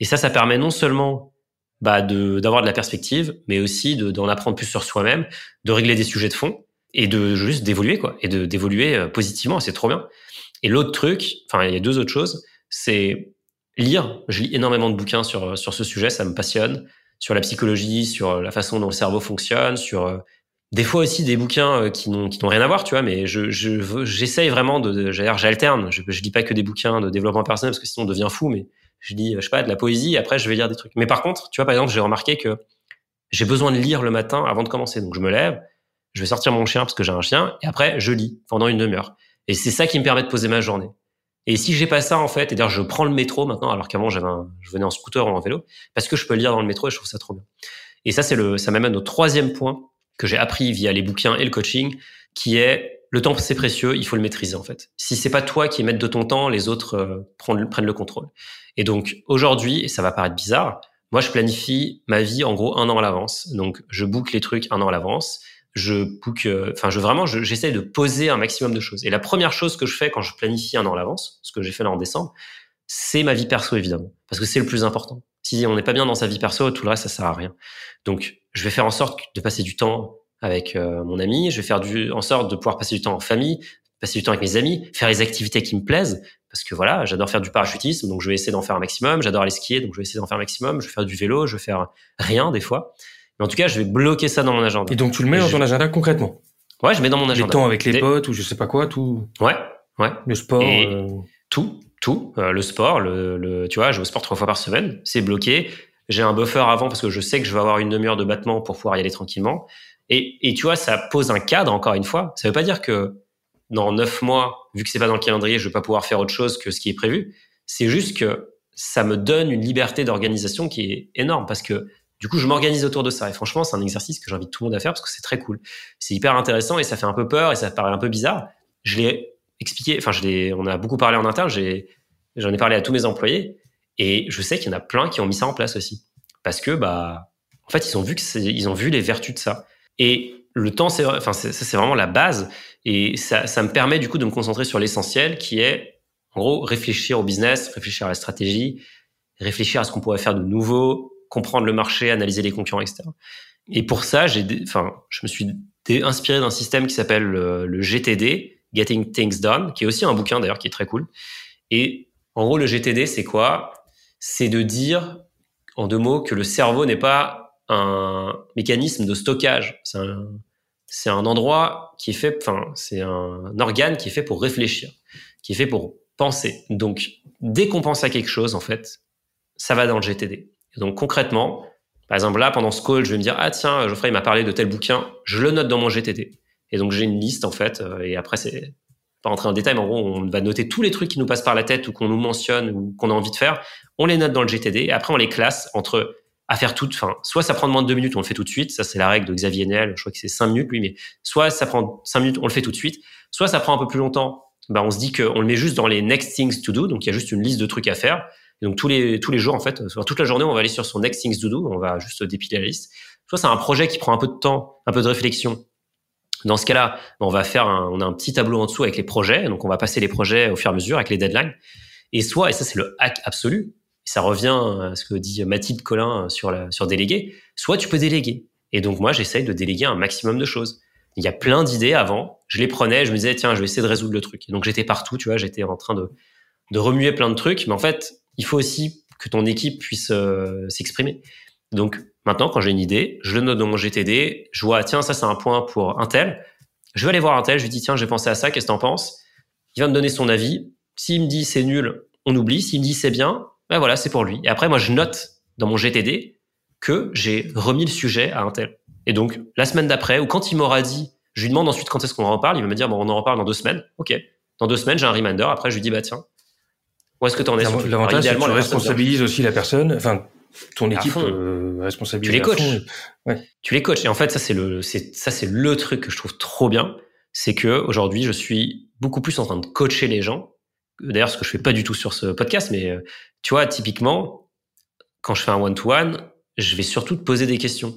Et ça, ça permet non seulement bah, de d'avoir de la perspective, mais aussi d'en apprendre plus sur soi-même, de régler des sujets de fond et de juste d'évoluer quoi, et d'évoluer euh, positivement. C'est trop bien. Et l'autre truc, enfin il y a deux autres choses, c'est lire. Je lis énormément de bouquins sur sur ce sujet, ça me passionne, sur la psychologie, sur la façon dont le cerveau fonctionne, sur euh, des fois aussi des bouquins euh, qui n'ont qui n'ont rien à voir, tu vois. Mais je j'essaye vraiment de, j'alterne. Je, je lis pas que des bouquins de développement personnel parce que sinon on devient fou, mais je dis, je sais pas, de la poésie, et après je vais lire des trucs. Mais par contre, tu vois, par exemple, j'ai remarqué que j'ai besoin de lire le matin avant de commencer. Donc je me lève, je vais sortir mon chien parce que j'ai un chien, et après je lis pendant une demi-heure. Et c'est ça qui me permet de poser ma journée. Et si j'ai pas ça en fait, et d'ailleurs je prends le métro maintenant, alors qu'avant j'avais je venais en scooter ou en vélo, parce que je peux lire dans le métro et je trouve ça trop bien. Et ça c'est le, ça m'amène au troisième point que j'ai appris via les bouquins et le coaching, qui est le temps c'est précieux, il faut le maîtriser en fait. Si c'est pas toi qui maître de ton temps, les autres euh, prennent, prennent le contrôle. Et donc aujourd'hui, et ça va paraître bizarre, moi je planifie ma vie en gros un an à l'avance. Donc je boucle les trucs un an à l'avance. Je book, euh, enfin je vraiment, j'essaie de poser un maximum de choses. Et la première chose que je fais quand je planifie un an à l'avance, ce que j'ai fait là en décembre, c'est ma vie perso évidemment, parce que c'est le plus important. Si on n'est pas bien dans sa vie perso, tout le reste ça sert à rien. Donc je vais faire en sorte de passer du temps avec euh, mon ami, je vais faire du, en sorte de pouvoir passer du temps en famille, passer du temps avec mes amis, faire les activités qui me plaisent, parce que voilà, j'adore faire du parachutisme, donc je vais essayer d'en faire un maximum. J'adore aller skier, donc je vais essayer d'en faire un maximum. Je vais faire du vélo, je vais faire rien des fois. Mais en tout cas, je vais bloquer ça dans mon agenda. Et donc tu le mets dans ton agenda concrètement Ouais, je mets dans mon agenda. Les temps avec les potes ou je sais pas quoi, tout. Ouais, ouais. Le sport. Euh, tout, tout. Euh, le sport, le, le, tu vois, je vais au sport trois fois par semaine, c'est bloqué. J'ai un buffer avant parce que je sais que je vais avoir une demi-heure de battement pour pouvoir y aller tranquillement. Et, et tu vois, ça pose un cadre encore une fois. Ça veut pas dire que dans neuf mois, vu que c'est pas dans le calendrier, je vais pas pouvoir faire autre chose que ce qui est prévu. C'est juste que ça me donne une liberté d'organisation qui est énorme parce que du coup, je m'organise autour de ça. Et franchement, c'est un exercice que j'invite tout le monde à faire parce que c'est très cool. C'est hyper intéressant et ça fait un peu peur et ça paraît un peu bizarre. Je l'ai expliqué, enfin, je l'ai, on a beaucoup parlé en interne, j'ai, j'en ai parlé à tous mes employés et je sais qu'il y en a plein qui ont mis ça en place aussi. Parce que, bah, en fait, ils ont vu que ils ont vu les vertus de ça. Et le temps, c'est, enfin, ça, c'est vraiment la base. Et ça, ça me permet, du coup, de me concentrer sur l'essentiel qui est, en gros, réfléchir au business, réfléchir à la stratégie, réfléchir à ce qu'on pourrait faire de nouveau, comprendre le marché, analyser les concurrents, etc. Et pour ça, j'ai, enfin, je me suis inspiré d'un système qui s'appelle le, GTD, Getting Things Done, qui est aussi un bouquin d'ailleurs qui est très cool. Et en gros, le GTD, c'est quoi? C'est de dire, en deux mots, que le cerveau n'est pas un mécanisme de stockage. C'est un, un endroit qui fait, enfin, c'est un organe qui est fait pour réfléchir, qui est fait pour penser. Donc, dès qu'on pense à quelque chose, en fait, ça va dans le GTD donc concrètement, par exemple là, pendant ce call, je vais me dire, ah tiens, Geoffrey m'a parlé de tel bouquin, je le note dans mon GTD. Et donc j'ai une liste en fait, euh, et après c'est pas rentrer en détail, mais en gros, on va noter tous les trucs qui nous passent par la tête ou qu'on nous mentionne ou qu'on a envie de faire. On les note dans le GTD, et après on les classe entre à faire tout, enfin, soit ça prend moins de deux minutes, on le fait tout de suite, ça c'est la règle de Xavier Niel, je crois que c'est cinq minutes lui, mais soit ça prend cinq minutes, on le fait tout de suite, soit ça prend un peu plus longtemps, bah on se dit qu'on le met juste dans les next things to do, donc il y a juste une liste de trucs à faire, donc tous les tous les jours en fait, toute la journée, on va aller sur son next things to do, on va juste dépiler la liste. Soit c'est un projet qui prend un peu de temps, un peu de réflexion. Dans ce cas-là, on va faire un, on a un petit tableau en dessous avec les projets, donc on va passer les projets au fur et à mesure avec les deadlines. Et soit, et ça c'est le hack absolu, ça revient à ce que dit Mathilde Collin sur la, sur déléguer, soit tu peux déléguer. Et donc moi, j'essaye de déléguer un maximum de choses. Il y a plein d'idées avant, je les prenais, je me disais tiens, je vais essayer de résoudre le truc. Donc j'étais partout, tu vois, j'étais en train de de remuer plein de trucs, mais en fait, il faut aussi que ton équipe puisse euh, s'exprimer. Donc maintenant, quand j'ai une idée, je le note dans mon GTD, je vois, tiens, ça c'est un point pour un tel. Je vais aller voir un tel, je lui dis, tiens, j'ai pensé à ça, qu'est-ce que t'en penses? Il va me donner son avis. S'il me dit c'est nul, on oublie. S'il me dit c'est bien, ben voilà, c'est pour lui. Et après, moi, je note dans mon GTD que j'ai remis le sujet à un tel. Et donc, la semaine d'après, ou quand il m'aura dit, je lui demande ensuite quand est-ce qu'on en reparle, il va me dire, bon, on en reparle dans deux semaines. OK. Dans deux semaines, j'ai un reminder. Après, je lui dis, bah tiens, où est-ce que tu en es L'avantage, c'est que tu responsabilises aussi la personne, enfin, ton équipe euh, responsabilise. Tu les coaches. Ouais. Tu les coaches. Et en fait, ça, c'est le, ça, c'est le truc que je trouve trop bien. C'est que aujourd'hui, je suis beaucoup plus en train de coacher les gens. D'ailleurs, ce que je fais pas du tout sur ce podcast, mais euh, tu vois, typiquement, quand je fais un one-to-one, je vais surtout te poser des questions.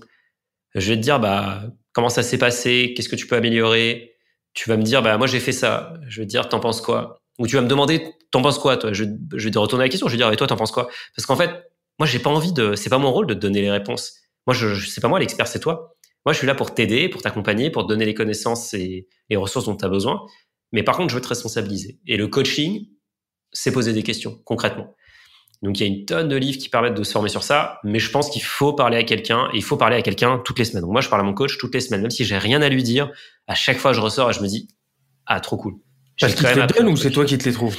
Je vais te dire, bah, comment ça s'est passé? Qu'est-ce que tu peux améliorer? Tu vas me dire, bah, moi, j'ai fait ça. Je vais te dire, t'en penses quoi? Ou tu vas me demander, t'en penses quoi, toi? Je, je, vais te retourner la question. Je vais dire, et toi, t'en penses quoi? Parce qu'en fait, moi, j'ai pas envie de. C'est pas mon rôle de te donner les réponses. Moi, je, je c'est pas moi l'expert, c'est toi. Moi, je suis là pour t'aider, pour t'accompagner, pour te donner les connaissances et les ressources dont tu as besoin. Mais par contre, je veux te responsabiliser. Et le coaching, c'est poser des questions concrètement. Donc, il y a une tonne de livres qui permettent de se former sur ça, mais je pense qu'il faut parler à quelqu'un et il faut parler à quelqu'un toutes les semaines. Donc, moi, je parle à mon coach toutes les semaines, même si j'ai rien à lui dire. À chaque fois, je ressors et je me dis, ah, trop cool. Parce qu'il te les donne ou c'est toi qui te les trouves?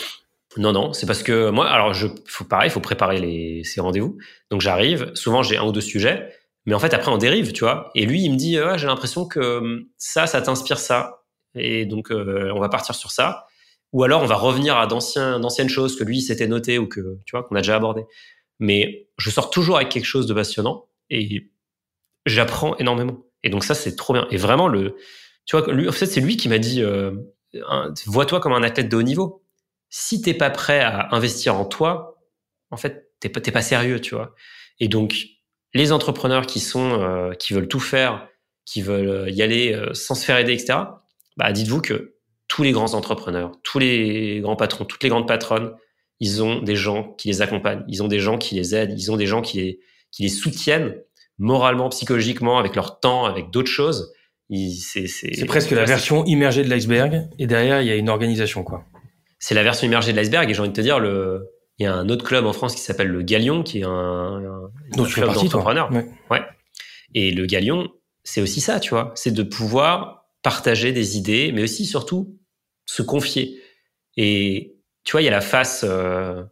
Non, non, c'est parce que moi, alors je, pareil, il faut préparer les, ces rendez-vous. Donc j'arrive, souvent j'ai un ou deux sujets, mais en fait après on dérive, tu vois. Et lui, il me dit, j'ai l'impression que hum, ça, ça t'inspire ça, et donc euh, on va partir sur ça. Ou alors on va revenir à d'anciennes choses que lui s'était noté ou que tu vois qu'on a déjà abordé. Mais je sors toujours avec quelque chose de passionnant et j'apprends énormément. Et donc ça c'est trop bien. Et vraiment le, tu vois, lui, en fait c'est lui qui m'a dit. Euh, vois-toi comme un athlète de haut niveau. Si t'es pas prêt à investir en toi, en fait, t'es pas, pas sérieux, tu vois. Et donc, les entrepreneurs qui sont, euh, qui veulent tout faire, qui veulent y aller euh, sans se faire aider, etc. Bah, dites-vous que tous les grands entrepreneurs, tous les grands patrons, toutes les grandes patronnes, ils ont des gens qui les accompagnent, ils ont des gens qui les aident, ils ont des gens qui les, qui les soutiennent moralement, psychologiquement, avec leur temps, avec d'autres choses C'est presque la version immergée de l'iceberg, et derrière, il y a une organisation, quoi. C'est la version immergée de l'iceberg, et j'ai envie de te dire, le, il y a un autre club en France qui s'appelle le Galion, qui est un, un, club d'entrepreneurs. Ouais. ouais. Et le Galion, c'est aussi ça, tu vois. C'est de pouvoir partager des idées, mais aussi, surtout, se confier. Et tu vois, il y a la face, euh,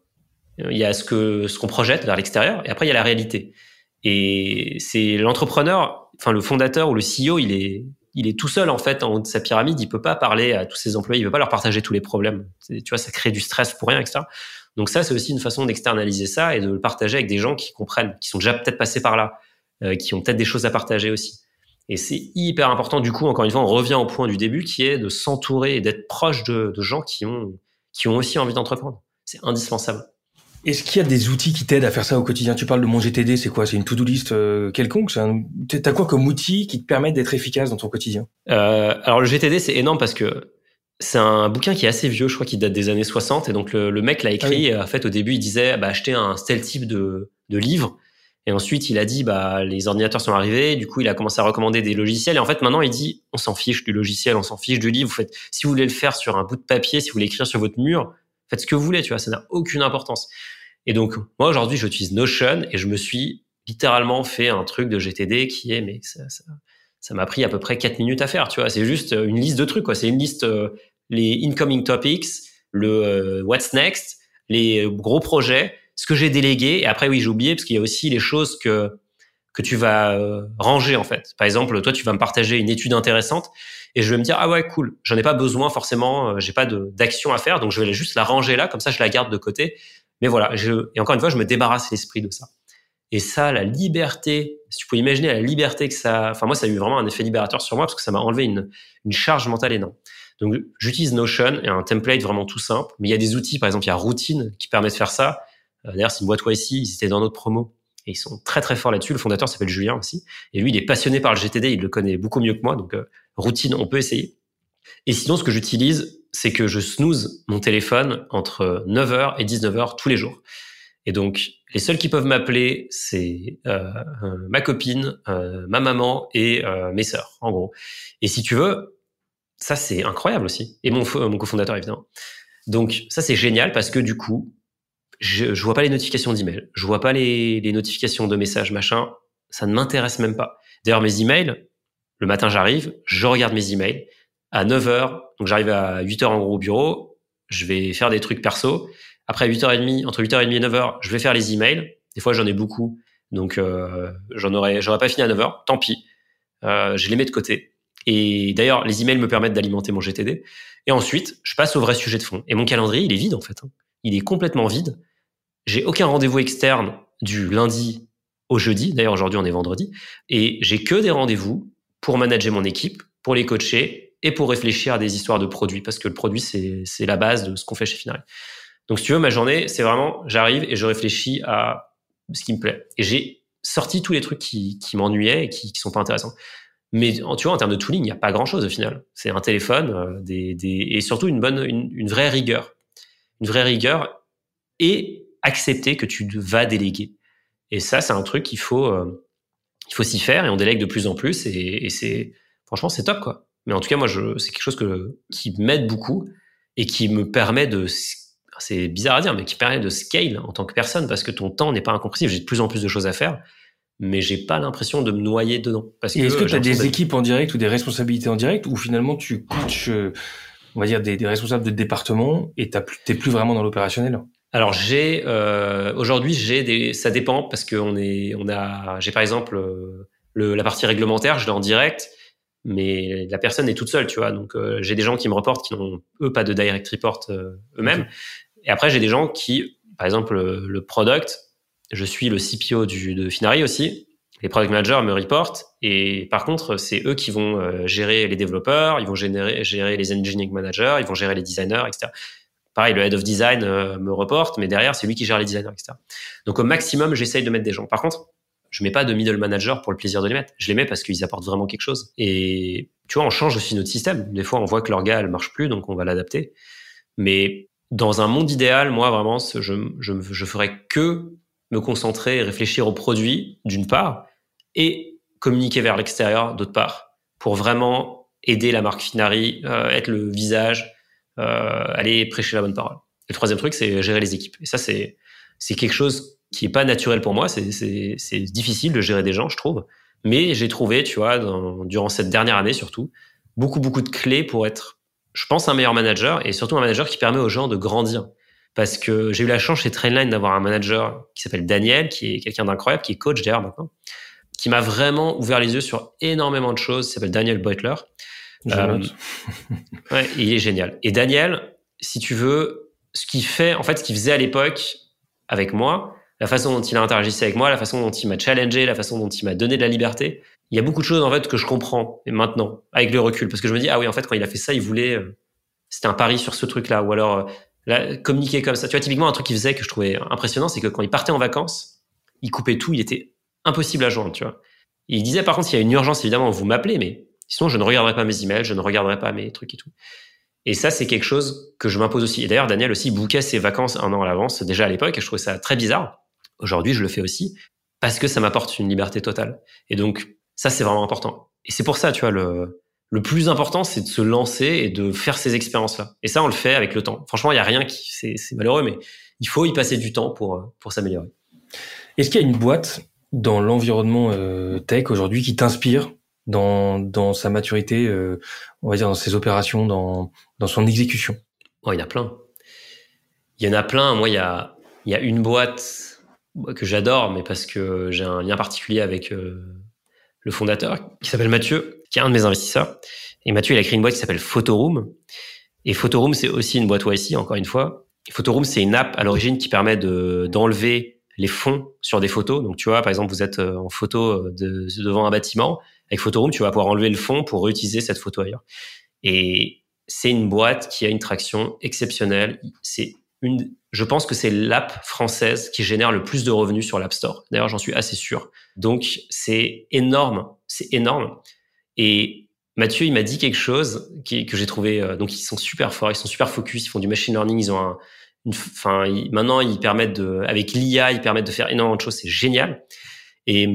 il y a ce que ce qu'on projette vers l'extérieur, et après il y a la réalité. Et c'est l'entrepreneur, enfin le fondateur ou le CEO, il est il est tout seul en fait en haut de sa pyramide, il peut pas parler à tous ses employés, il peut pas leur partager tous les problèmes. Tu vois, ça crée du stress pour rien, etc. Donc ça, c'est aussi une façon d'externaliser ça et de le partager avec des gens qui comprennent, qui sont déjà peut-être passés par là, euh, qui ont peut-être des choses à partager aussi. Et c'est hyper important. Du coup, encore une fois, on revient au point du début qui est de s'entourer et d'être proche de, de gens qui ont qui ont aussi envie d'entreprendre. C'est indispensable. Est-ce qu'il y a des outils qui t'aident à faire ça au quotidien? Tu parles de mon GTD, c'est quoi? C'est une to-do list euh, quelconque? Un... T'as quoi comme outil qui te permet d'être efficace dans ton quotidien? Euh, Alors le GTD, c'est énorme parce que c'est un bouquin qui est assez vieux, je crois qu'il date des années 60. Et donc le, mec l'a écrit. Ah en fait, au début, il disait bah, acheter un tel type de, de livre. Et ensuite, il a dit bah les ordinateurs sont arrivés. Du coup, il a commencé à recommander des logiciels. Et en fait, maintenant, il dit on s'en fiche du logiciel, on s'en fiche du livre. Vous faites si vous voulez le faire sur un bout de papier, si vous voulez écrire sur votre mur, faites ce que vous voulez. Tu vois, ça n'a aucune importance. Et donc, moi, aujourd'hui, j'utilise Notion et je me suis littéralement fait un truc de GTD qui est, mais ça, ça, m'a pris à peu près 4 minutes à faire, tu vois. C'est juste euh, une liste de trucs, quoi. C'est une liste, euh, les incoming topics, le euh, what's next, les gros projets, ce que j'ai délégué. Et après, oui, j'ai oublié parce qu'il y a aussi les choses que, que tu vas ranger, en fait. Par exemple, toi, tu vas me partager une étude intéressante et je vais me dire, ah ouais, cool. J'en ai pas besoin forcément, j'ai pas d'action à faire. Donc, je vais juste la ranger là. Comme ça, je la garde de côté mais voilà, je, et encore une fois, je me débarrasse l'esprit de ça. Et ça, la liberté, si tu peux imaginer la liberté que ça, enfin moi, ça a eu vraiment un effet libérateur sur moi parce que ça m'a enlevé une, une charge mentale énorme. Donc, j'utilise Notion et un template vraiment tout simple. Mais il y a des outils, par exemple, il y a Routine qui permet de faire ça. Euh, d'ailleurs, c'est une boîte ici, ils étaient dans notre promo et ils sont très très forts là-dessus. Le fondateur s'appelle Julien aussi. Et lui, il est passionné par le GTD, il le connaît beaucoup mieux que moi. Donc, euh, Routine, on peut essayer. Et sinon, ce que j'utilise, c'est que je snooze mon téléphone entre 9h et 19h tous les jours. Et donc, les seuls qui peuvent m'appeler, c'est euh, euh, ma copine, euh, ma maman et mes sœurs, en gros. Et si tu veux, ça c'est incroyable aussi. Et mon, mon cofondateur, évidemment. Donc, ça c'est génial parce que du coup, je, je vois pas les notifications d'email, je vois pas les, les notifications de messages, machin. Ça ne m'intéresse même pas. D'ailleurs, mes emails, le matin j'arrive, je regarde mes emails à 9h, donc j'arrive à 8h en gros au bureau, je vais faire des trucs perso. Après 8h30, entre 8h30 et 9h, je vais faire les emails. Des fois, j'en ai beaucoup, donc euh, j'en aurais, j'aurais pas fini à 9h, tant pis. Euh, je les mets de côté. Et d'ailleurs, les emails me permettent d'alimenter mon GTD. Et ensuite, je passe au vrai sujet de fond. Et mon calendrier, il est vide en fait. Hein. Il est complètement vide. J'ai aucun rendez-vous externe du lundi au jeudi. D'ailleurs, aujourd'hui, on est vendredi. Et j'ai que des rendez-vous pour manager mon équipe, pour les coacher et pour réfléchir à des histoires de produits, parce que le produit, c'est la base de ce qu'on fait chez Finari. Donc, si tu veux, ma journée, c'est vraiment, j'arrive et je réfléchis à ce qui me plaît. Et j'ai sorti tous les trucs qui, qui m'ennuyaient et qui, qui sont pas intéressants. Mais tu vois, en termes de tooling, il n'y a pas grand-chose au final. C'est un téléphone euh, des, des, et surtout une bonne, une, une, vraie rigueur. Une vraie rigueur et accepter que tu vas déléguer. Et ça, c'est un truc qu'il faut, euh, il faut s'y faire et on délègue de plus en plus et, et c'est, franchement, c'est top, quoi. Mais en tout cas, moi, c'est quelque chose que, qui m'aide beaucoup et qui me permet de, c'est bizarre à dire, mais qui permet de scale en tant que personne parce que ton temps n'est pas incompressible. J'ai de plus en plus de choses à faire, mais j'ai pas l'impression de me noyer dedans. Parce et est-ce que tu as des équipes en direct ou des responsabilités en direct ou finalement tu coaches, euh, on va dire, des, responsables de département et tu plus, plus vraiment dans l'opérationnel? Alors j'ai euh, aujourd'hui j'ai des ça dépend parce que on est on a j'ai par exemple euh, le, la partie réglementaire je l'ai en direct mais la personne est toute seule, tu vois. Donc euh, j'ai des gens qui me reportent qui n'ont eux pas de direct report euh, eux-mêmes. Et après j'ai des gens qui, par exemple le, product, je suis le CPO du, de Finari aussi. Les product managers me reportent et par contre c'est eux qui vont gérer les développeurs, ils vont gérer les engineering managers, ils vont gérer les designers, etc. Pareil, le head of design me reporte, mais derrière c'est lui qui gère les designers, etc. Donc au maximum j'essaye de mettre des gens. Par contre je mets pas de middle manager pour le plaisir de les mettre. Je les mets parce qu'ils apportent vraiment quelque chose. Et tu vois, on change aussi notre système. Des fois, on voit que l'orga, elle marche plus, donc on va l'adapter. Mais dans un monde idéal, moi, vraiment, je, je, je ferais que me concentrer et réfléchir au produit, d'une part, et communiquer vers l'extérieur, d'autre part. pour vraiment aider la marque Finari, euh, être le visage, euh, aller prêcher la bonne parole. Le troisième truc, c'est gérer les équipes. Et ça, c'est c'est quelque chose qui est pas naturel pour moi. C'est difficile de gérer des gens, je trouve. Mais j'ai trouvé, tu vois, durant cette dernière année surtout, beaucoup beaucoup de clés pour être, je pense, un meilleur manager et surtout un manager qui permet aux gens de grandir. Parce que j'ai eu la chance chez Trainline d'avoir un manager qui s'appelle Daniel, qui est quelqu'un d'incroyable, qui est coach d'ailleurs maintenant, qui m'a vraiment ouvert les yeux sur énormément de choses. Il s'appelle Daniel Beutler. Euh, ouais, il est génial. Et Daniel, si tu veux, ce qu'il fait, en fait, ce qu'il faisait à l'époque avec moi, la façon dont il a interagi avec moi, la façon dont il m'a challengé, la façon dont il m'a donné de la liberté, il y a beaucoup de choses en fait que je comprends maintenant avec le recul. Parce que je me dis ah oui en fait quand il a fait ça il voulait euh, c'était un pari sur ce truc là ou alors euh, là, communiquer comme ça. Tu vois typiquement un truc qu'il faisait que je trouvais impressionnant c'est que quand il partait en vacances il coupait tout il était impossible à joindre tu vois. Il disait par contre s'il y a une urgence évidemment vous m'appelez mais sinon je ne regarderai pas mes emails je ne regarderai pas mes trucs et tout et ça c'est quelque chose que je m'impose aussi et d'ailleurs Daniel aussi bouquait ses vacances un an à l'avance déjà à l'époque et je trouvais ça très bizarre aujourd'hui je le fais aussi parce que ça m'apporte une liberté totale et donc ça, c'est vraiment important. Et c'est pour ça, tu vois, le, le plus important, c'est de se lancer et de faire ces expériences-là. Et ça, on le fait avec le temps. Franchement, il y a rien qui, c'est, malheureux, mais il faut y passer du temps pour, pour s'améliorer. Est-ce qu'il y a une boîte dans l'environnement euh, tech aujourd'hui qui t'inspire? Dans, sa maturité, euh, on va dire dans ses opérations, dans, dans son exécution il y en a plein. Il y en a plein. Moi, il y a, il y a une boîte que j'adore, mais parce que j'ai un lien particulier avec euh, le fondateur, qui s'appelle Mathieu, qui est un de mes investisseurs. Et Mathieu, il a créé une boîte qui s'appelle Photoroom. Et Photoroom, c'est aussi une boîte YC, encore une fois. Photoroom, c'est une app à l'origine qui permet de d'enlever les fonds sur des photos. Donc, tu vois, par exemple, vous êtes euh, en photo de, devant un bâtiment. Avec Photoroom, tu vas pouvoir enlever le fond pour réutiliser cette photo ailleurs. Et c'est une boîte qui a une traction exceptionnelle. C'est une, je pense que c'est l'app française qui génère le plus de revenus sur l'App Store. D'ailleurs, j'en suis assez sûr. Donc, c'est énorme, c'est énorme. Et Mathieu, il m'a dit quelque chose que j'ai trouvé. Euh, donc, ils sont super forts, ils sont super focus, ils font du machine learning, ils ont un, enfin, maintenant, ils permettent de, avec l'IA, ils permettent de faire énormément de choses. C'est génial. Et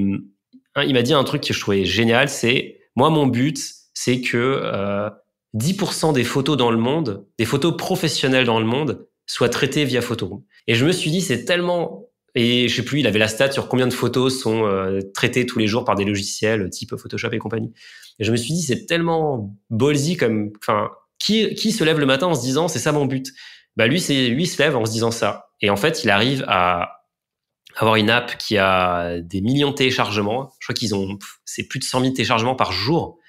il m'a dit un truc que je trouvais génial, c'est moi, mon but, c'est que euh, 10% des photos dans le monde, des photos professionnelles dans le monde, soit traité via Photoroom. Et je me suis dit, c'est tellement et je sais plus, il avait la stat sur combien de photos sont euh, traitées tous les jours par des logiciels type Photoshop et compagnie. Et je me suis dit, c'est tellement ballsy comme, enfin, qui, qui se lève le matin en se disant, c'est ça mon but? Bah, lui, c'est, lui, se lève en se disant ça. Et en fait, il arrive à avoir une app qui a des millions de téléchargements. Je crois qu'ils ont, c'est plus de 100 000 téléchargements par jour,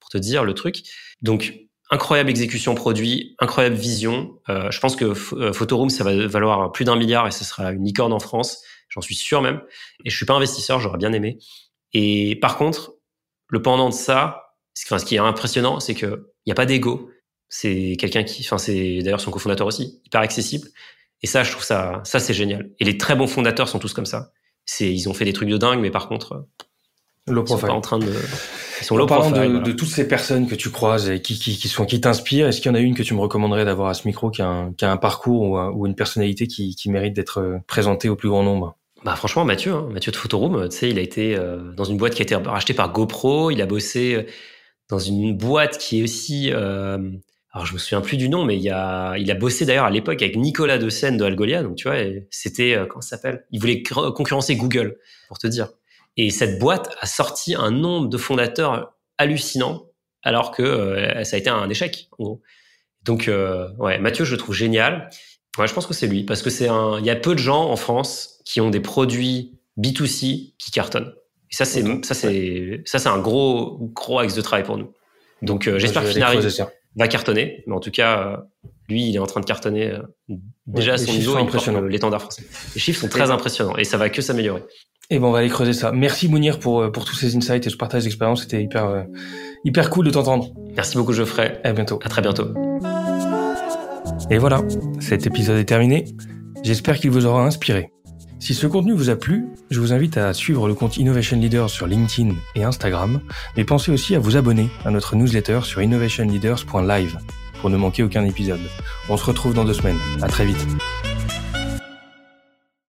pour te dire le truc. Donc, incroyable exécution produit, incroyable vision. Euh, je pense que euh, Photoroom, ça va valoir plus d'un milliard et ce sera une licorne en France. J'en suis sûr même. Et je suis pas investisseur, j'aurais bien aimé. Et par contre, le pendant de ça, enfin, ce qui est impressionnant, c'est que il y a pas d'ego. C'est quelqu'un qui, enfin, c'est d'ailleurs son cofondateur aussi, hyper accessible. Et ça, je trouve ça, ça c'est génial. Et les très bons fondateurs sont tous comme ça. C'est, ils ont fait des trucs de dingue, mais par contre, Low profile. Ils sont pas en train de. Ils sont low profile, de, de, toutes ces personnes que tu croises et qui, qui, qui sont qui t'inspirent, est-ce qu'il y en a une que tu me recommanderais d'avoir à ce micro qui a un, qui a un parcours ou, ou, une personnalité qui, qui mérite d'être euh, présentée au plus grand nombre? Bah franchement Mathieu, hein, Mathieu de Photoroom, tu sais, il a été euh, dans une boîte qui a été rachetée par GoPro, il a bossé euh, dans une boîte qui est aussi euh, alors je me souviens plus du nom, mais il, y a, il a bossé d'ailleurs à l'époque avec Nicolas De Seine de Algolia, donc tu vois, c'était comment ça s'appelle? Il voulait concurrencer Google, pour te dire. Et cette boîte a sorti un nombre de fondateurs hallucinant, alors que euh, ça a été un échec, en gros. Donc, euh, ouais, Mathieu, je le trouve génial. Ouais, je pense que c'est lui, parce que c'est un. Il y a peu de gens en France qui ont des produits B2C qui cartonnent. Et ça, c'est ça, c'est ça, c'est un gros gros axe de travail pour nous. Donc, euh, j'espère que Finari va cartonner, mais en tout cas, lui, il est en train de cartonner déjà à son niveau, l'étendard français. Les chiffres sont très impressionnants et ça va que s'améliorer. Et ben on va aller creuser ça. Merci Mounir pour euh, pour tous ces insights et ce partage d'expérience. C'était hyper euh, hyper cool de t'entendre. Merci beaucoup Geoffrey. À bientôt. À très bientôt. Et voilà, cet épisode est terminé. J'espère qu'il vous aura inspiré. Si ce contenu vous a plu, je vous invite à suivre le compte Innovation Leaders sur LinkedIn et Instagram, mais pensez aussi à vous abonner à notre newsletter sur innovationleaders.live pour ne manquer aucun épisode. On se retrouve dans deux semaines. À très vite.